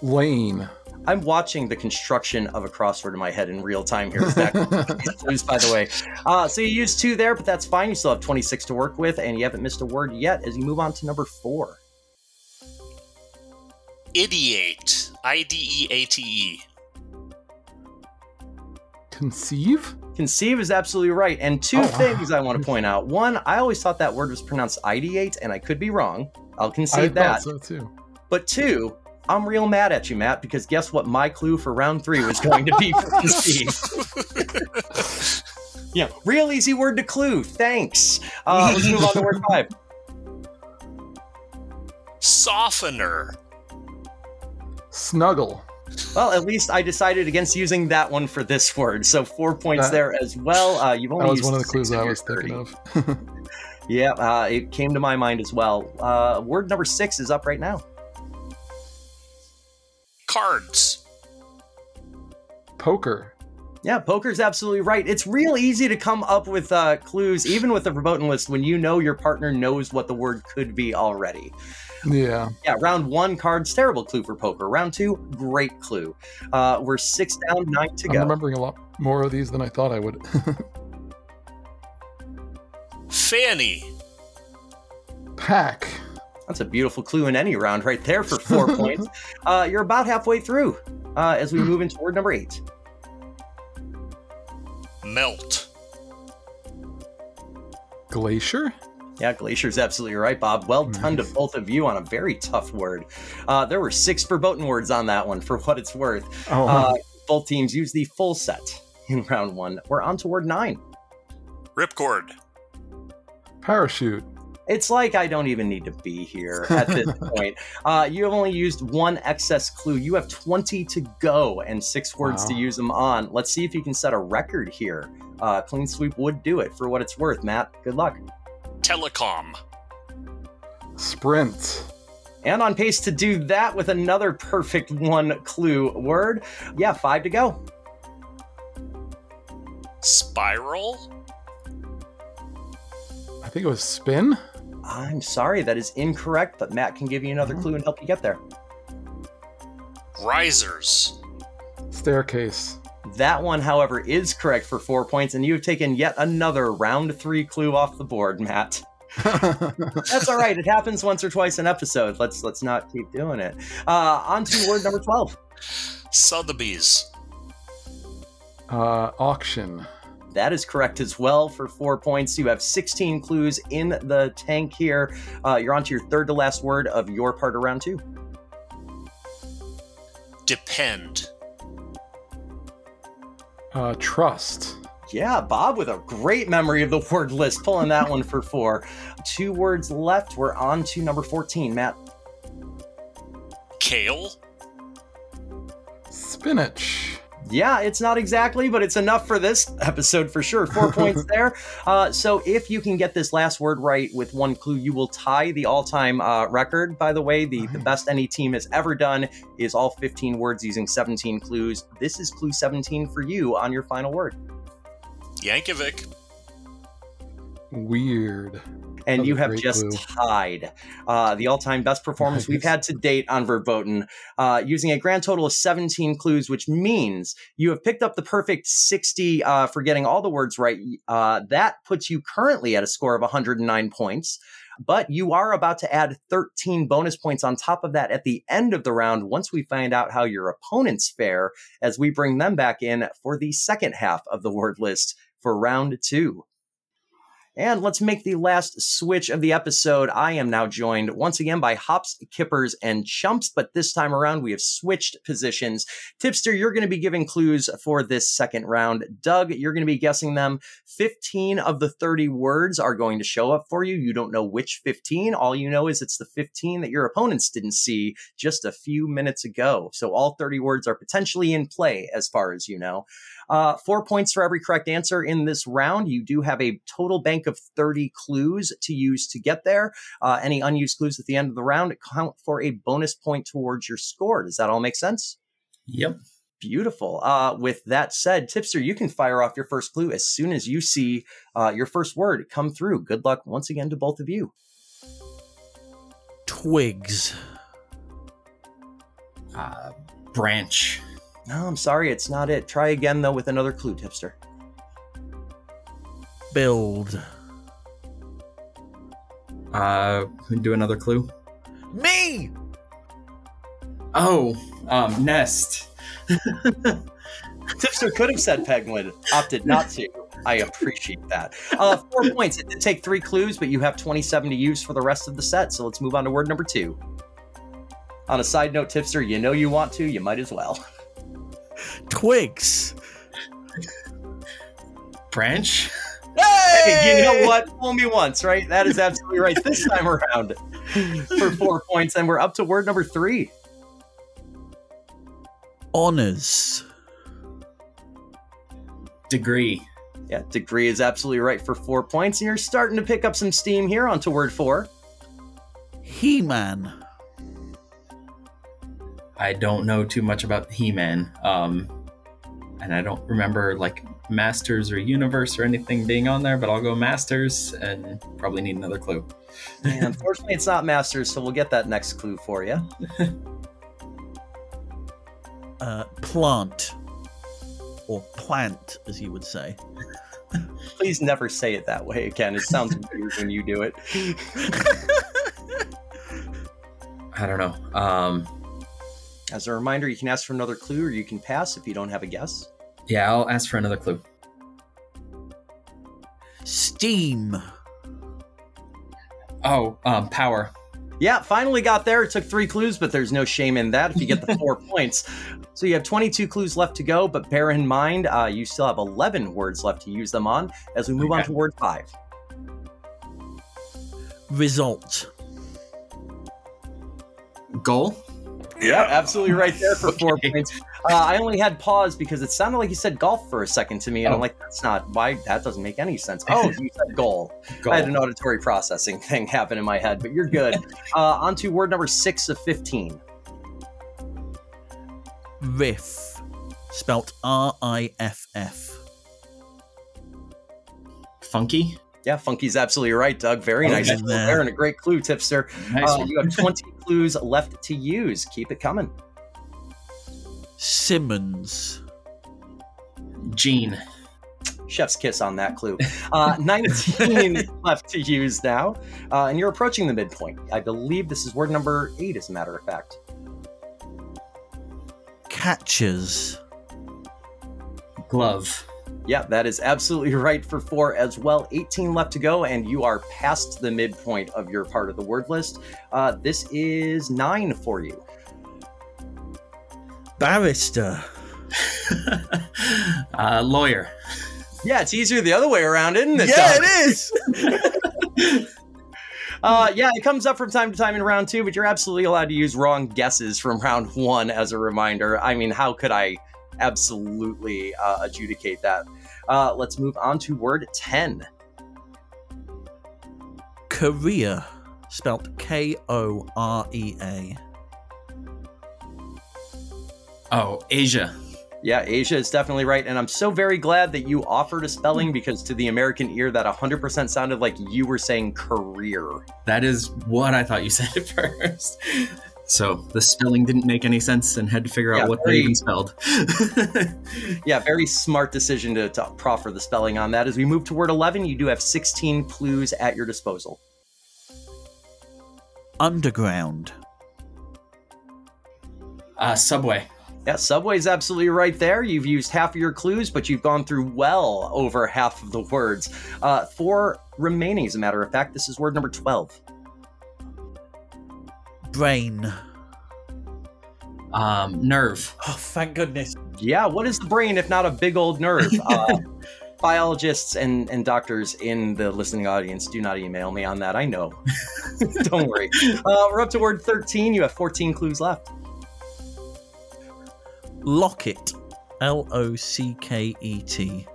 Lane. I'm watching the construction of a crossword in my head in real time here. Zach. clues, by the way. Uh, so you used two there, but that's fine. You still have 26 to work with, and you haven't missed a word yet as you move on to number four. Ideate. I D E A T E. Conceive? Conceive is absolutely right. And two Oh, wow. things I want to point out. One, I always thought that word was pronounced ideate, and I could be wrong. I'll I concede thought that. so too. But two, I'm real mad at you, Matt, because guess what my clue for round three was going to be for conceive. yeah, real easy word to clue. Thanks. Uh, let's move on to word five. Softener. Snuggle. Well, at least I decided against using that one for this word. So four points That- there as well. Uh, you've only That was used one of the clues I your was thinking of. Yeah, uh, it came to my mind as well. Uh, word number six is up right now. Cards. Poker. Yeah, poker's absolutely right. It's real easy to come up with uh, clues, even with the verboten list, when you know your partner knows what the word could be already. Yeah. Yeah, round one, cards, terrible clue for poker. Round two, great clue. Uh, we're six down, nine to I'm go. remembering a lot more of these than I thought I would. Fanny. Pack. That's a beautiful clue in any round right there for four points. Uh, you're about halfway through uh, as we move into word number eight. Melt. Glacier? Yeah, Glacier's absolutely right, Bob. Well done to both of you on a very tough word. Uh, there were six verboten words on that one, for what it's worth. Oh, Uh, both teams used the full set in round one. We're on to word nine. Ripcord. parachute. It's like I don't even need to be here at this point. Uh, you have only used one excess clue. You have 20 to go and six words to use them on. Let's see if you can set a record here. Uh, clean sweep would do it for what it's worth, Matt. Good luck. Telecom. Sprint. And on pace to do that with another perfect one clue word. Yeah, five to go. Spiral. I think it was spin. I'm sorry, that is incorrect, but Matt can give you another clue and help you get there. Risers. Staircase. That one, however, is correct for four points, and you have taken yet another round three clue off the board, Matt. That's all right. It happens once or twice an episode. Let's let's not keep doing it. Uh, on to word number twelve. Sotheby's. uh, auction. That is correct as well for four points. You have 16 clues in the tank here. Uh, you're on to your third to last word of your part of round two. Depend. Uh, trust. Yeah, Bob with a great memory of the word list, pulling that one for four. Two words left. We're on to number 14. Matt. Kale. Spinach. Yeah, it's not exactly, but it's enough for this episode for sure. Four points there. Uh, so if you can get this last word right with one clue, you will tie the all-time uh, record. By the way, the, the best any team has ever done is all 15 words using 17 clues. This is clue 17 for you on your final word. Yankovic. Weird. And you have just tied uh, the all-time best performance we've had to date on Verboten, uh, using a grand total of 17 clues, which means you have picked up the perfect 60 uh, for getting all the words right. Uh, that puts you currently at a score of 109 points. But you are about to add 13 bonus points on top of that at the end of the round once we find out how your opponents fare as we bring them back in for the second half of the word list for round two. And let's make the last switch of the episode. I am now joined once again by Hops, Kippers, and Chumps, but this time around we have switched positions. Tipster, you're going to be giving clues for this second round. Doug, you're going to be guessing them. 15 of the 30 words are going to show up for you. You don't know which 15. All you know is it's the 15 that your opponents didn't see just a few minutes ago. So all 30 words are potentially in play as far as you know. Uh, four points for every correct answer in this round. You do have a total bank of 30 clues to use to get there. Uh, any unused clues at the end of the round count for a bonus point towards your score. Does that all make sense? Yep. Beautiful. Uh, with that said, Tipster, you can fire off your first clue as soon as you see uh, your first word come through. Good luck once again to both of you. Twigs. Uh, branch. No, I'm sorry, it's not it. Try again, though, with another clue, Tipster. Build. Uh, do another clue. Me! Oh, um, nest. Tipster could have said Penguin, opted not to. I appreciate that. Uh, four points. It did take three clues, but you have 27 to use for the rest of the set. So let's move on to word number two. On a side note, Tipster, you know you want to, you might as well. Twigs. Branch. Hey, you know what? Fool me once, right? That is absolutely right. This time around for four points, and we're up to word number three. Honors. Degree. Yeah, degree is absolutely right for four points, and you're starting to pick up some steam here onto word four. He Man. I don't know too much about He-Man. Um, and I don't remember like Masters or Universe or anything being on there, but I'll go Masters and probably need another clue. And unfortunately, it's not Masters, so we'll get that next clue for you. Uh, plant. Or plant, as you would say. Please never say it that way again. It sounds weird when you do it. I don't know. Um, As a reminder, you can ask for another clue or you can pass if you don't have a guess. yeah, I'll ask for another clue. Steam. Oh, um, power. Yeah, finally got there. It took three clues, but there's no shame in that if you get the four points. So you have 22 clues left to go, but bear in mind, uh, you still have 11 words left to use them on as we move on Okay. to word five. Result. Goal. Yeah, absolutely right there for four Okay. points. Uh, I only had pause because it sounded like you said golf for a second to me, and I'm Oh. like, that's not why. That doesn't make any sense. Oh, you said goal. Goal. I had an auditory processing thing happen in my head, but you're good. uh, on to word number six of 15. Riff. Spelt R I F F. Funky. Yeah, Funky's absolutely right, Doug. Very Okay. nice. clue there and a great clue, tipster. Nice Uh, you have 20 clues left to use. Keep it coming. Simmons. Gene. Chef's kiss on that clue. Uh, 19 left to use now. Uh, and you're approaching the midpoint. I believe this is word number eight, as a matter of fact. Catches. Glove. Yeah, that is absolutely right for four as well. 18 left to go, and you are past the midpoint of your part of the word list. Uh, this is nine for you. Barrister. uh, lawyer. Yeah, it's easier the other way around, isn't it? yeah, Doug? it is. Uh, yeah, it comes up from time to time in round two, but you're absolutely allowed to use wrong guesses from round one as a reminder. I mean, how could I absolutely uh, adjudicate that? Uh, let's move on to word 10. Korea. Spelt K O R E A. Oh, Asia. Yeah, Asia is definitely right. And I'm so very glad that you offered a spelling because to the American ear, that 100% sounded like you were saying career. That is what I thought you said at first. So the spelling didn't make any sense and had to figure out what very- they even spelled. Yeah, very smart decision to, to proffer the spelling on that. As we move to word 11, you do have 16 clues at your disposal. Underground. uh, subway. Yeah, Subway's absolutely right there. You've used half of your clues, but you've gone through well over half of the words. Uh, four remaining, as a matter of fact. This is word number 12. Brain. Um, nerve. Oh, thank goodness. Yeah, what is the brain if not a big old nerve? Uh, biologists and, and doctors in the listening audience, do not email me on that. I know. Don't worry. Uh, we're up to word 13. You have 14 clues left. Locket. L O C K E T.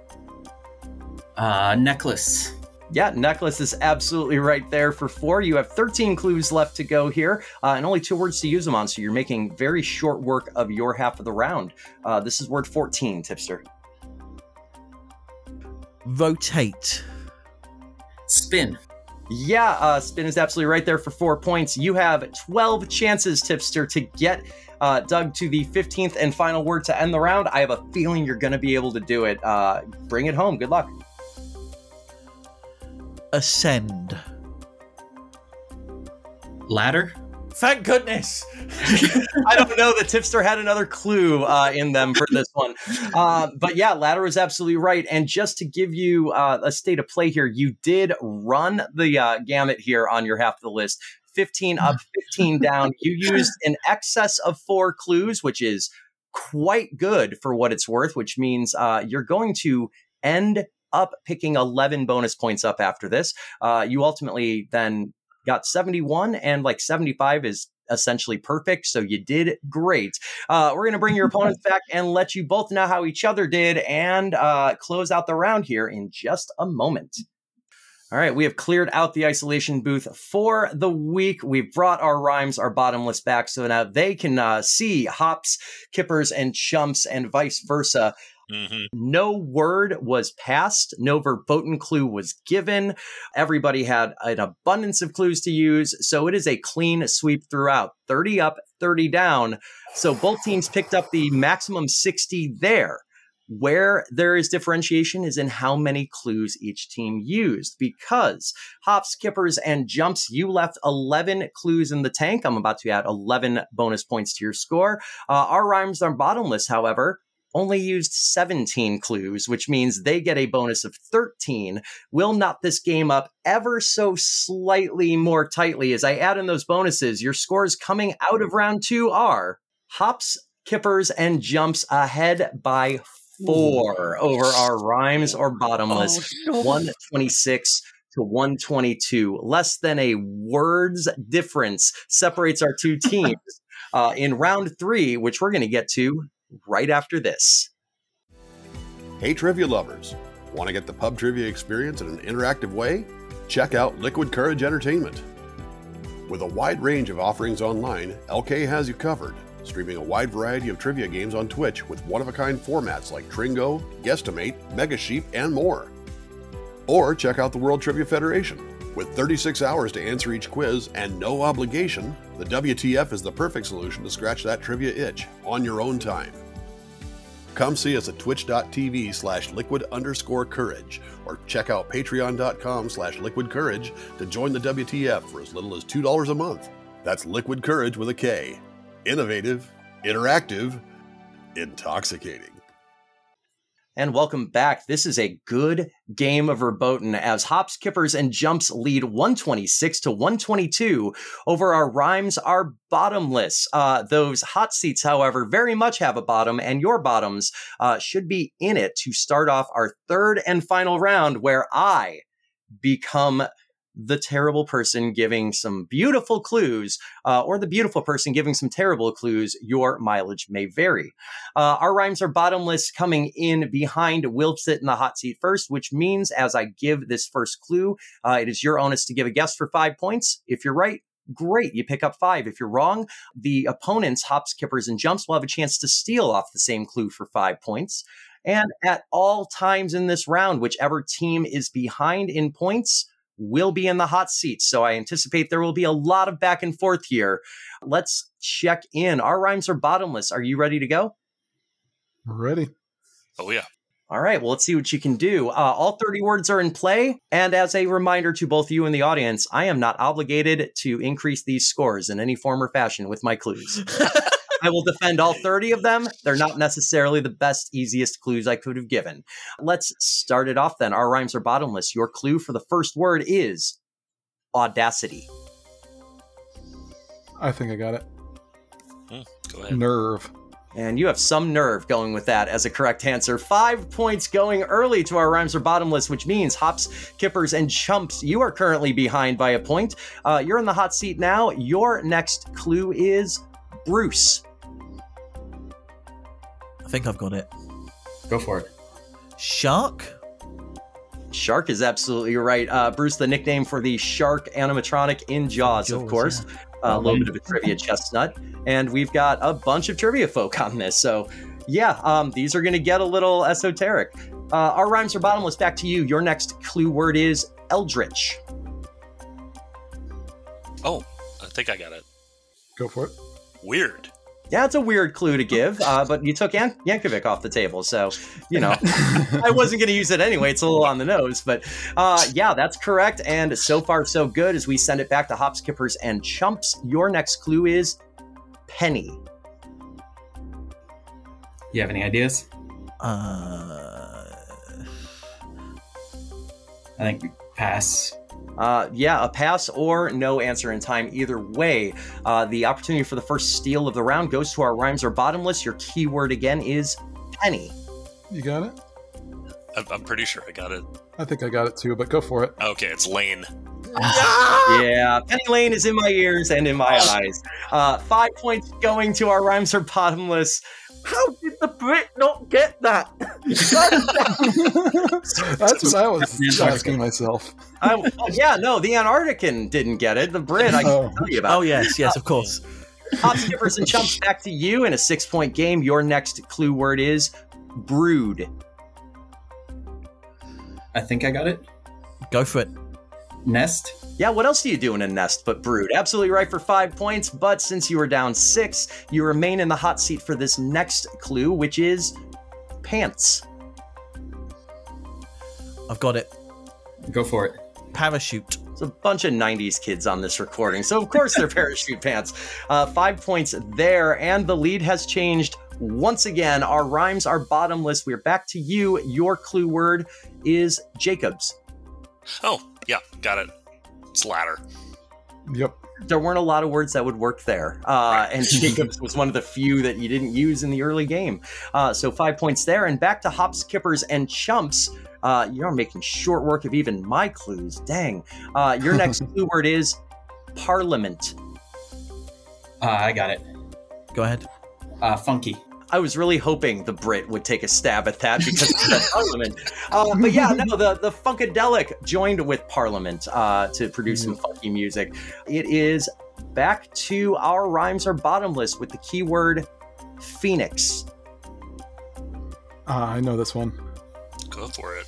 Uh, necklace. Yeah, necklace is absolutely right there for four. You have 13 clues left to go here, uh, and only two words to use them on, so you're making very short work of your half of the round. Uh, this is word 14, tipster. Rotate. Spin. Yeah, uh, spin is absolutely right there for four points. You have 12 chances, tipster, to get uh, Doug to the 15th and final word to end the round. I have a feeling you're going to be able to do it. Uh, bring it home. Good luck. Ascend. Ladder. Thank goodness. I don't know that Tipster had another clue uh, in them for this one. Uh, but yeah, Ladder is absolutely right. And just to give you uh, a state of play here, you did run the uh, gamut here on your half of the list 15 up, 15 down. You used in excess of four clues, which is quite good for what it's worth, which means uh, you're going to end up picking 11 bonus points up after this. Uh, you ultimately then got 71 and like 75 is essentially perfect so you did great uh, we're going to bring your opponents back and let you both know how each other did and uh, close out the round here in just a moment all right, we have cleared out the isolation booth for the week. We've brought our rhymes, our bottomless back, so now they can uh, see hops, kippers, and chumps, and vice versa. Hmm No word was passed. No verboten clue was given. Everybody had an abundance of clues to use. So it is a clean sweep throughout 30 up, 30 down. So both teams picked up the maximum 60 there. Where there is differentiation is in how many clues each team used. Because hops, skippers, and chumps, you left 11 clues in the tank. I'm about to add 11 bonus points to your score. Uh, our rhymes are bottomless, however, only used 17 clues, which means they get a bonus of 13. We'll knot this game up ever so slightly more tightly as I add in those bonuses. Your scores coming out of round two are hops, kippers, and chumps ahead by four over our rhymes or bottomless. Oh, 126 to 122. Less than a word's difference separates our two teams. uh, in round three, which we're going to get to right after this. Hey, trivia lovers! Want to get the pub trivia experience in an interactive way? Check out Liquid Kourage Entertainment. With a wide range of offerings online, LK has you covered, streaming a wide variety of trivia games on Twitch with one of a kind formats like Tringo, Guesstimate, Mega Sheep, and more. Or check out the World Trivia Federation. With 36 hours to answer each quiz and no obligation, the WTF is the perfect solution to scratch that trivia itch on your own time. Come see us at twitch.tv slash liquid underscore kourage or check out patreon.com slash liquid kourage to join the WTF for as little as $2 a month. That's liquid courage with a K. Innovative, interactive, intoxicating. And welcome back. This is a good game of verboten as hops, kippers, and chumps lead 126 to 122 over our rhymes are bottomless. Uh, those hot seats, however, very much have a bottom, and your bottoms uh, should be in it to start off our third and final round where I become the terrible person giving some beautiful clues, uh, or the beautiful person giving some terrible clues, your mileage may vary. Uh, our rhymes are bottomless coming in behind will sit in the hot seat first, which means as I give this first clue, uh, it is your onus to give a guess for five points. If you're right, great. You pick up five. If you're wrong, the opponents, hops, kippers, and chumps will have a chance to steal off the same clue for five points. And at all times in this round, whichever team is behind in points will be in the hot seat. So I anticipate there will be a lot of back and forth here. Let's check in. Our rhymes are bottomless. Are you ready to go? Ready. Oh, yeah. All right, well, let's see what you can do. Uh, all 30 words are in play. And as a reminder to both you and the audience, I am not obligated to increase these scores in any form or fashion with my clues. I will defend all 30 of them. They're not necessarily the best, easiest clues I could have given. Let's start it off then. Our rhymes are bottomless. Your clue for the first word is audacity. I think I got it. Hmm, go ahead. Nerve. And you have some nerve going with that as a correct answer. Five points going early to our rhymes are bottomless, which means hops, kippers, and chumps. You are currently behind by a point. Uh, you're in the hot seat now. Your next clue is Bruce. I think I've got it. Go for it. Shark? Shark is absolutely right. Uh, Bruce, the nickname for the shark animatronic in Jaws, of Jaws, course. Uh, a little bit of a trivia chestnut. And we've got a bunch of trivia folk on this. So, yeah, um, these are going to get a little esoteric. Uh, our rhymes are bottomless. Back to you. Your next clue word is eldritch. Oh, I think I got it. Go for it. Weird. Yeah, it's a weird clue to give, uh, but you took Yan- Yankovic off the table, so you know I wasn't going to use it anyway. It's a little on the nose, but uh, yeah, that's correct. And so far, so good. As we send it back to Hops, Kippers, and Chumps, your next clue is penny. You have any ideas? Uh, I think we pass. Uh, yeah, a pass or no answer in time. Either way, uh, the opportunity for the first steal of the round goes to our rhymes are bottomless. Your keyword again is penny. You got it? I'm, I'm pretty sure I got it. I think I got it too, but go for it. Okay, it's Lane. Yeah, Penny Lane is in my ears and in my eyes. Uh, five points going to our rhymes are bottomless. How did the Brit not get that? That's what I was asking myself. I, oh, yeah, no, the Antarctican didn't get it. The Brit, I can Oh. tell you about. oh, yes, yes, of course. Hop skippers and chumps back to you in a six point game. Your next clue word is brood. I think I got it. Go for it. Nest. Yeah, what else do you do in a nest but brood? Absolutely right for five points, but since you were down six, you remain in the hot seat for this next clue, which is pants. I've got it. Go for it. Parachute. There's a bunch of 90s kids on this recording, so of course they're parachute pants. Uh, five points there, and the lead has changed once again. Our rhymes are bottomless. We're back to you. Your clue word is Jacobs. Oh, yeah, got it. It's ladder. Yep. There weren't a lot of words that would work there. Uh, and Jacobs was one of the few that you didn't use in the early game. Uh, so five points there. And back to hops, kippers, and chumps. Uh, you're making short work of even my clues. Dang. Uh, your next clue word is parliament. Uh, I got it. Go ahead. Uh, funky. I was really hoping the Brit would take a stab at that because of the Parliament. Uh, but yeah, no, the, the Funkadelic joined with Parliament uh, to produce some funky music. It is back to our rhymes are bottomless with the keyword Phoenix. Uh, I know this one. Go for it.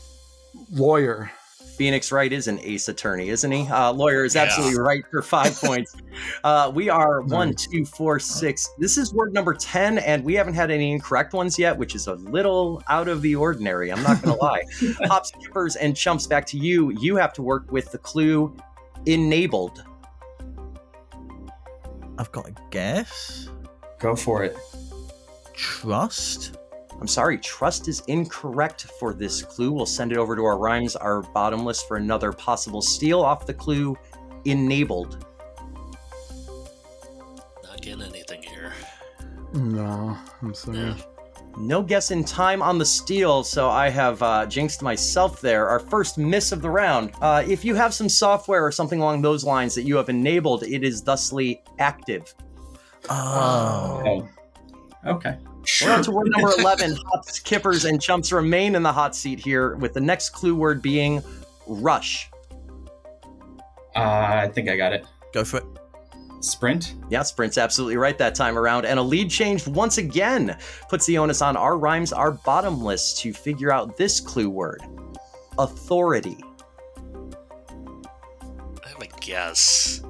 Lawyer. Phoenix Wright is an ace attorney, isn't he? Uh, lawyer is Yeah. absolutely right for five points. Uh, we are one, Nice. two, four, six. This is word number 10, and we haven't had any incorrect ones yet, which is a little out of the ordinary. I'm not going to lie. Hops, kippers, and chumps back to you. You have to work with the clue enabled. I've got a guess. Go for it. Trust. I'm sorry, trust is incorrect for this clue. We'll send it over to our rhymes, our bottomless, for another possible steal off the clue enabled. Not getting anything here. No, I'm sorry. Yeah. No guess in time on the steal, so I have uh, jinxed myself there. Our first miss of the round. Uh, if you have some software or something along those lines that you have enabled, it is thusly active. Oh. Oh. Okay. We're on to word number 11. Hops, kippers, and chumps remain in the hot seat here, with the next clue word being rush. Uh, I think I got it. Go for it. Sprint. Yeah, Sprint's absolutely right that time around. And a lead change once again puts the onus on our rhymes, our bottomless, to figure out this clue word authority. I have a guess.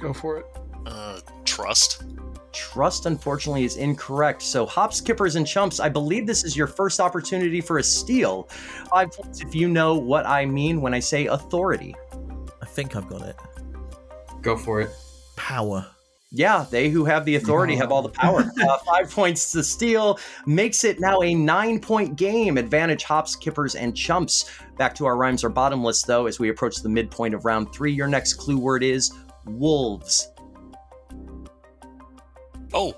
Go for it. Uh, trust. Trust, unfortunately, is incorrect. So, hops, kippers, and chumps, I believe this is your first opportunity for a steal. Five points if you know what I mean when I say authority. I think I've got it. Go for it. Power. Yeah, they who have the authority have all the power. Uh, five points to steal makes it now a nine point game. Advantage hops, kippers, and chumps. Back to our rhymes are bottomless, though, as we approach the midpoint of round three. Your next clue word is wolves. Oh,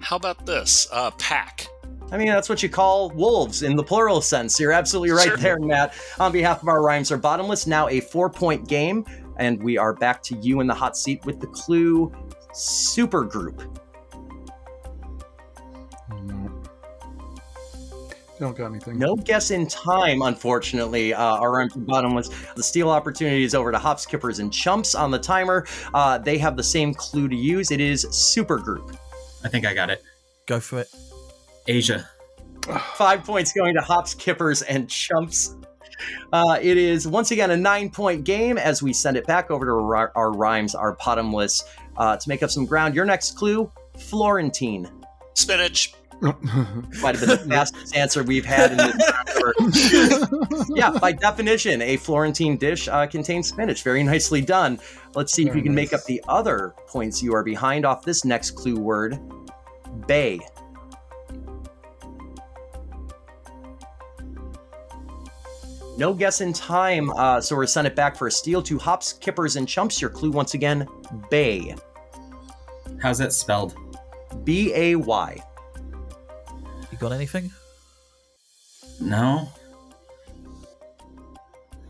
how about this? Uh, pack. I mean, that's what you call wolves in the plural sense. You're absolutely right Sure. there, Matt. On behalf of our rhymes are bottomless, now a four point game. And we are back to you in the hot seat with the clue supergroup. No. Don't got anything. No guess in time, unfortunately. Uh, our rhymes are bottomless. The steal opportunity is over to hops, kippers, and chumps on the timer. Uh, they have the same clue to use. It is supergroup. I think I got it. Go for it. Asia. Five points going to hops, kippers, and chumps. Uh, it is once again a nine point game as we send it back over to our, our rhymes, our bottomless, uh, to make up some ground. Your next clue Florentine. Spinach. Might have been the fastest answer we've had in this. yeah, by definition, a Florentine dish uh, contains spinach. Very nicely done. Let's see if you can make up the other points you are behind off this next clue word bay. No guess in time, uh, so we're send it back for a steal to hops, kippers, and chumps. Your clue once again, bay. How's that spelled? B A Y. You got anything? No.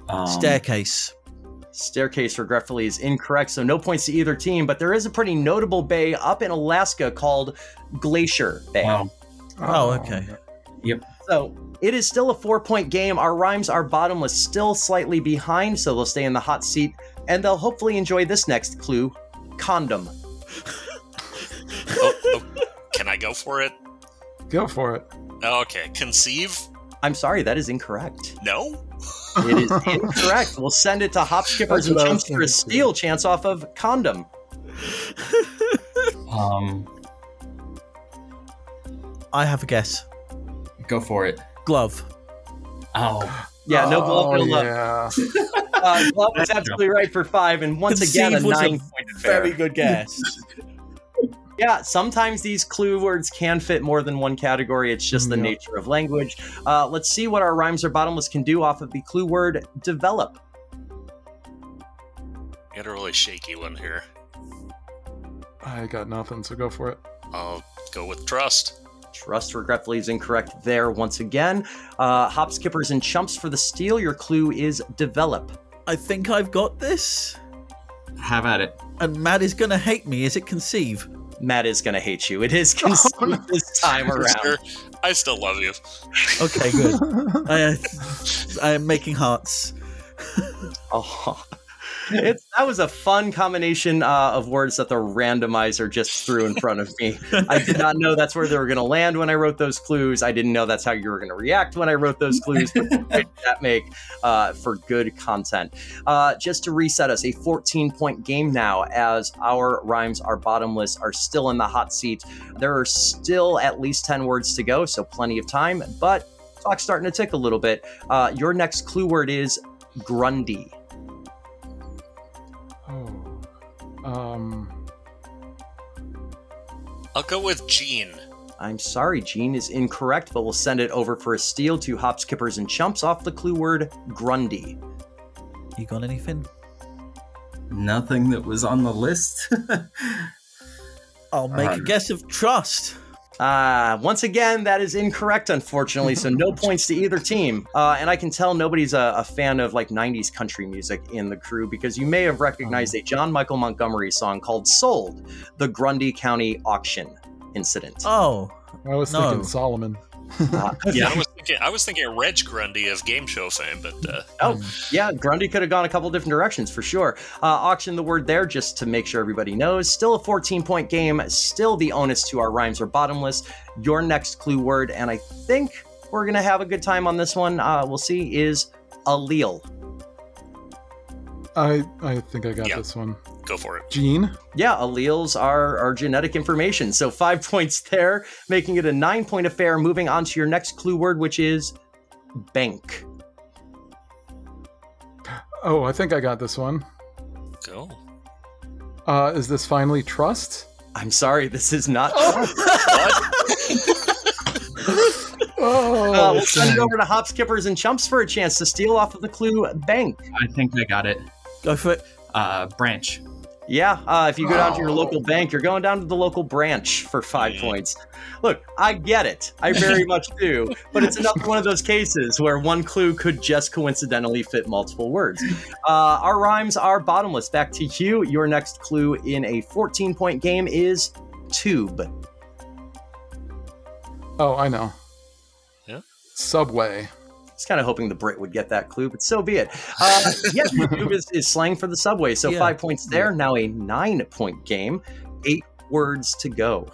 Um, Staircase. Staircase, regretfully, is incorrect, so no points to either team, but there is a pretty notable bay up in Alaska called Glacier Bay. Wow. Oh, okay. Yep. So it is still a four point game. Our rhymes are bottomless, still slightly behind, so they'll stay in the hot seat, and they'll hopefully enjoy this next clue condom. Oh, oh, can I go for it? Go for it. Okay. Conceive? I'm sorry, that is incorrect. No? It is incorrect. We'll send it to hop skippers That's and what I for a steal chance off of condom. Um, I have a guess. go for it. Glove. Oh, Yeah, no glove, Oh, no love. yeah. Uh, glove is absolutely right for five, and once again a Conceive was a nine point. Very good guess. Yeah, sometimes these clue words can fit more than one category. It's just the Yeah. nature of language. Uh, let's see what our rhymes or bottomless can do off of the clue word develop. Get a really shaky one here. I got nothing, so go for it. I'll go with trust. Trust regretfully is incorrect there once again. Uh, hop skippers and chumps for the steal. Your clue is develop. I think I've got this. Have at it. And Matt is gonna hate me. Is it conceive? Matt is going to hate you. It is conceived this time around. Sure. I still love you. Okay, good. I, uh, I am making hearts. Oh, it's, that was a fun combination uh, of words that the randomizer just threw in front of me. I did not know that's where they were going to land when I wrote those clues. I didn't know that's how you were going to react when I wrote those clues. But that make uh, for good content. Uh, just to reset us, a 14 point game now, as our rhymes are bottomless, are still in the hot seat. There are still at least 10 words to go, so plenty of time. But clock's starting to tick a little bit. Uh, your next clue word is Grundy. Um. I'll go with Gene. I'm sorry, Gene is incorrect, but we'll send it over for a steal to hop skippers and chumps off the clue word Grundy. You got anything? Nothing that was on the list. I'll make a Um, guess of trust. Uh, once again, that is incorrect, unfortunately, so no points to either team. Uh, and I can tell nobody's a, a fan of like 90s country music in the crew because you may have recognized a John Michael Montgomery song called Sold, the Grundy County auction incident. Oh, I was No. thinking Solomon. Uh, I was thinking I was thinking Reg Grundy of game show fame, but uh, Oh, yeah, Grundy could have gone a couple different directions for sure. Uh, auction the word there just to make sure everybody knows. Still a 14 point game, still the onus to our rhymes are bottomless. Your next clue word, and I think we're going to have a good time on this one, uh, we'll see, is allele. I I think I got Yeah. this one. Go for it. Gene. Yeah, alleles are, are genetic information. So five points there, making it a nine point affair. Moving on to your next clue word, which is bank. Oh, I think I got this one. Go. Uh, is this finally trust? I'm sorry, this is not. Oh, Uh, we'll send it over to hop skippers and chumps for a chance to steal off of the clue bank. I think I got it. go for it. Uh, branch. Yeah, uh, if you go down to your local bank, you're going down to the local branch for five points. Look, I get it. I very much do. But it's another one of those cases where one clue could just coincidentally fit multiple words. Uh, our rhymes are bottomless. Back to you. Your next clue in a 14 point game is tube. Oh, I know. Yeah? Subway. Was kind of hoping the Brit would get that clue, but so be it. Uh, yeah, tube is, is slang for the subway. So Yeah. five points there. Now a nine point game. Eight words to go.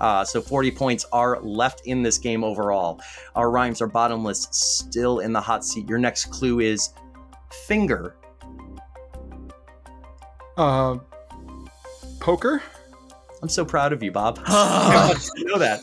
Uh, so 40 points are left in this game overall. Our rhymes are bottomless, still in the hot seat. Your next clue is finger. Uh, poker. I'm so proud of you, Bob. You know that.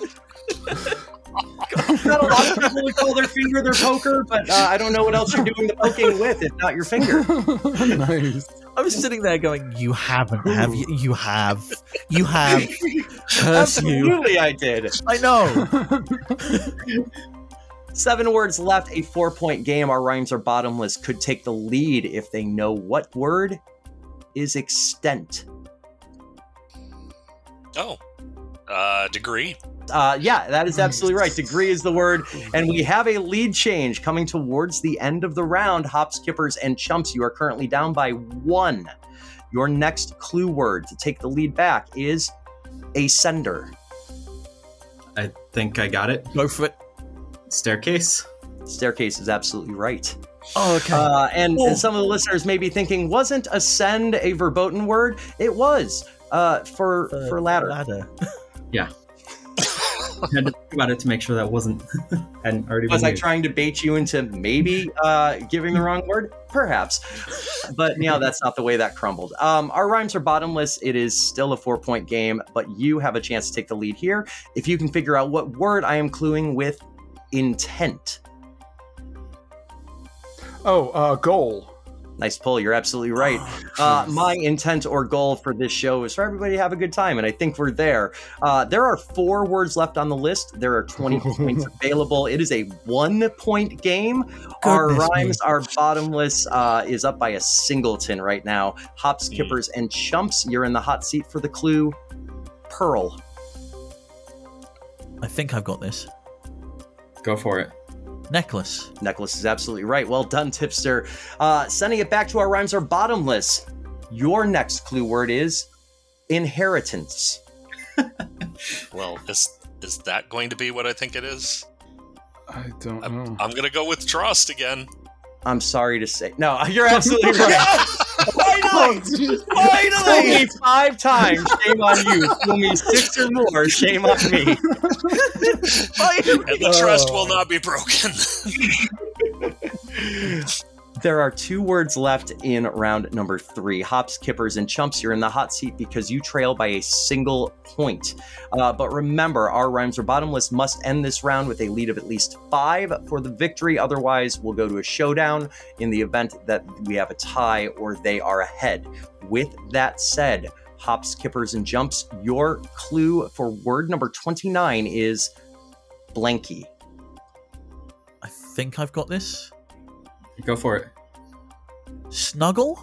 Not a lot of people would call their finger their poker, but uh, I don't know what else you're doing the poking with if not your finger. nice. I was sitting there going, "You haven't, have you? You have, you have." Curse you! Absolutely, I did. I know. Seven words left, a four point game. Our rhymes are bottomless. Could take the lead if they know what word is extent. Oh, uh, degree. Uh, yeah, that is absolutely right. Degree is the word. And we have a lead change coming towards the end of the round. Hop skippers and chumps, you are currently down by one. Your next clue word to take the lead back is ascender. I think I got it. Go for it. Staircase. Staircase is absolutely right. Oh, okay. Uh, and, Oh. and some of the listeners may be thinking, wasn't ascend a verboten word? It was uh, for Uh, for ladder. Ladder. I had to think about it to make sure that wasn't hadn't already Was been I used. trying to bait you into maybe uh, giving the wrong word? Perhaps. But yeah, that's not the way that crumbled. Um, our rhymes are bottomless. It is still a four point game, but you have a chance to take the lead here. If you can figure out what word I am cluing with intent. Oh, uh, goal. Nice pull. You're absolutely right. Uh, my intent or goal for this show is for everybody to have a good time, and I think we're there. Uh, there are four words left on the list. There are 20 points available. It is a one point game. Our rhymes me. are bottomless. Uh, is up by a singleton right now. Hops, Mm. kippers, and chumps. You're in the hot seat for the clue. Pearl. I think I've got this. Go for it. Necklace. Necklace is absolutely right. Well done, tipster. Uh, sending it back to our rhymes are bottomless. Your next clue word is inheritance. Well, is is that going to be what I think it is? I don't I'm, know. I'm gonna go with trust again. I'm sorry to say. No, you're absolutely right. Finally! Finally! Fool me five times, shame on you. Fool me six or more, shame on me. And the trust oh. will not be broken. There are two words left in round number three. Hops, kippers, and chumps, you're in the hot seat because you trail by a single point. Uh, but remember, our rhymes are bottomless must end this round with a lead of at least five for the victory. Otherwise, we'll go to a showdown in the event that we have a tie or they are ahead. With that said, hops, kippers, and chumps, your clue for word number 29 is blanky. I think I've got this. Go for it. Snuggle?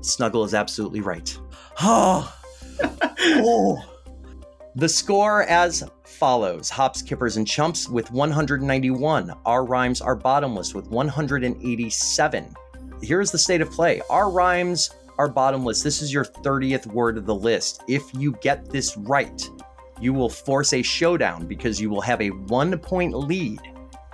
Snuggle is absolutely right. Oh, Oh. The score as follows Hops, Kippers, and Chumps with 191. Our rhymes are bottomless with 187. Here's the state of play our rhymes are bottomless. This is your 30th word of the list. If you get this right, you will force a showdown because you will have a one point lead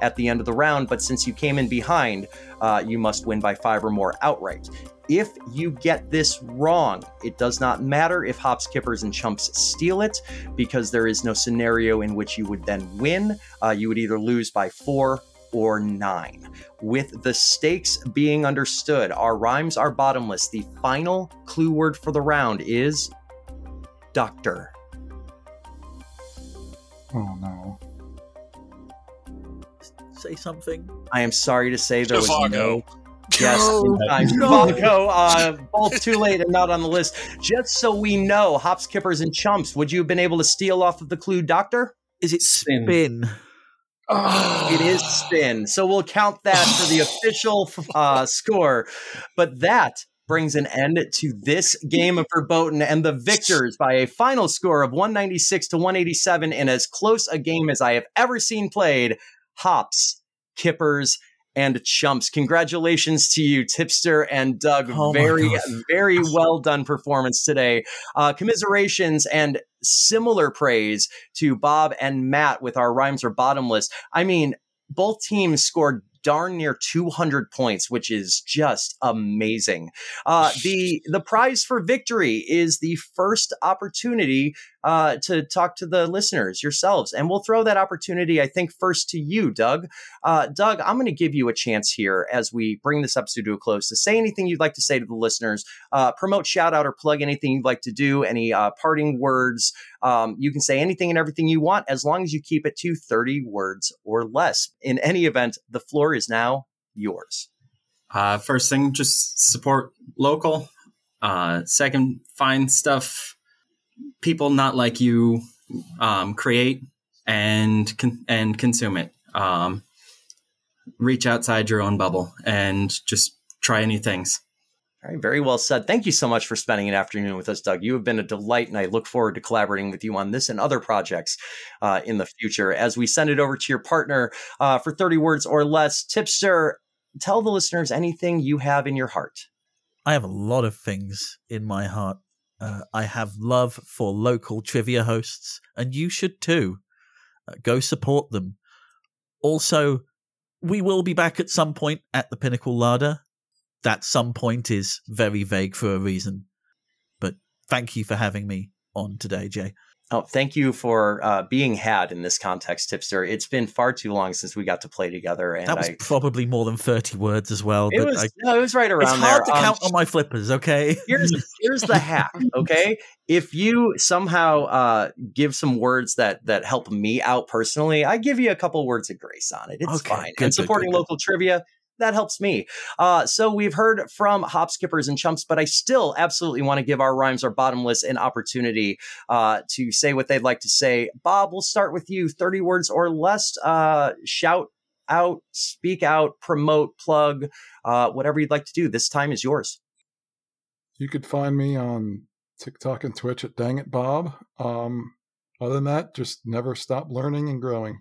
at the end of the round. But since you came in behind, uh, you must win by five or more outright. If you get this wrong, it does not matter if hops, kippers, and chumps steal it because there is no scenario in which you would then win. Uh, you would either lose by four or nine. With the stakes being understood, our rhymes are bottomless. The final clue word for the round is doctor. Oh no. Say something. I am sorry to say there was no. Yes, No. in. No. Uh, both too late and not on the list. Just so we know, hops, kippers, and chumps, would you have been able to steal off of the clue, Doctor? Is it Spin. spin? It is spin. So we'll count that for the official uh, score. But that brings an end to this game of Verboten and the victors by a final score of 196 to 187 in as close a game as I have ever seen played. Hops, Kippers, and Chumps. Congratulations to you, Tipster and Doug. Oh very, very well done performance today. Uh, commiserations and similar praise to Bob and Matt with our rhymes are bottomless. I mean, both teams scored darn near 200 points, which is just amazing. Uh, the the prize for victory is the first opportunity uh, to talk to the listeners yourselves, and we'll throw that opportunity, I think, first to you, Doug. Uh, Doug, I'm going to give you a chance here as we bring this episode to a close to say anything you'd like to say to the listeners, uh, promote, shout out, or plug anything you'd like to do, any uh, parting words. Um, you can say anything and everything you want as long as you keep it to 30 words or less. In any event, the floor is now yours. Uh, first thing, just support local. Uh, second, find stuff people not like you um, create and con- and consume it. Um, reach outside your own bubble and just try new things. All right, very well said. Thank you so much for spending an afternoon with us, Doug. You have been a delight, and I look forward to collaborating with you on this and other projects uh, in the future. As we send it over to your partner uh, for 30 words or less, Tipster, tell the listeners anything you have in your heart. I have a lot of things in my heart. Uh, I have love for local trivia hosts, and you should too. Uh, go support them. Also, we will be back at some point at the Pinnacle Larder. That some point is very vague for a reason. But thank you for having me on today, Jay. Oh, thank you for uh, being had in this context, Tipster. It's been far too long since we got to play together, and That was I. probably more than 30 words as well. It but was, I, no, it was right around. it's hard there. to Um, count on my flippers, okay? here's here's the hack okay if you somehow uh give some words that that help me out personally i give you a couple words of grace on it it's Okay, fine good, and supporting good, good. local trivia that helps me. Uh, so we've heard from hop skippers and chumps, but I still absolutely want to give our rhymes are bottomless an opportunity uh, to say what they'd like to say. Bob, we'll start with you. Thirty words or less. Uh, shout out, speak out, promote, plug, uh, whatever you'd like to do. This time is yours. You could find me on TikTok and Twitch at Dang It Bob. Um, other than that, just never stop learning and growing.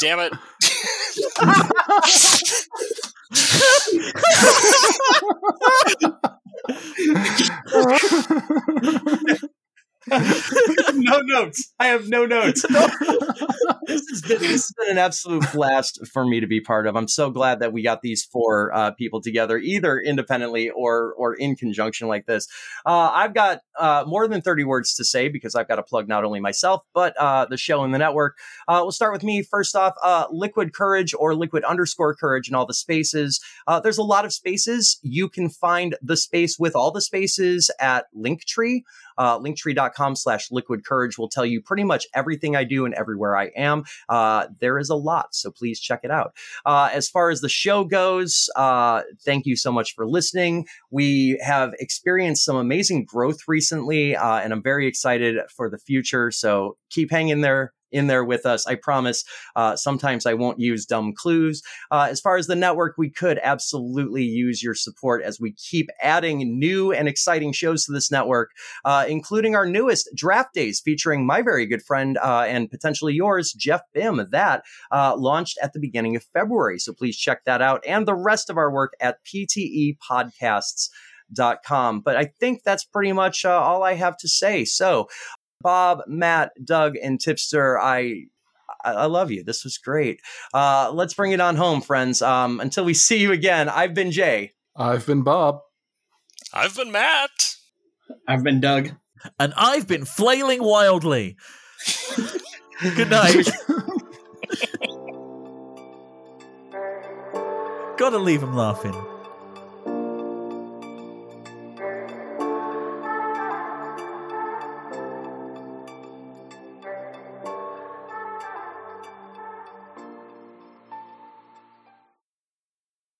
damn it. no notes. I have no notes. this, has been, this has been an absolute blast for me to be part of. I'm so glad that we got these four uh, people together, either independently or or in conjunction like this. Uh, I've got uh, more than 30 words to say because I've got to plug not only myself but uh, the show and the network. Uh, we'll start with me first off. Uh, Liquid Kourage or Liquid underscore Kourage in all the spaces. there's a lot of spaces. You can find the space with all the spaces at Linktree. Uh, linktree.com slash liquid kourage will tell you pretty much everything I do and everywhere I am. Uh, there is a lot, so please check it out. Uh, as far as the show goes, uh, thank you so much for listening. We have experienced some amazing growth recently, uh, and I'm very excited for the future. So keep hanging there in there with us. I promise. Uh, sometimes I won't use dumb clues. Uh, as far as the network, we could absolutely use your support as we keep adding new and exciting shows to this network, uh, including our newest Draft Days featuring my very good friend uh, and potentially yours, Jeff Bim. That uh, launched at the beginning of February. So please check that out and the rest of our work at PTE Podcasts. Dot com. But I think that's pretty much uh, all I have to say. So Bob, Matt, Doug, and Tipster, I I love you. This was great. Uh, let's bring it on home, friends. Um, until we see you again, I've been Jay. I've been Bob. I've been Matt. I've been Doug. And I've been flailing wildly. Good night. Gotta leave him laughing.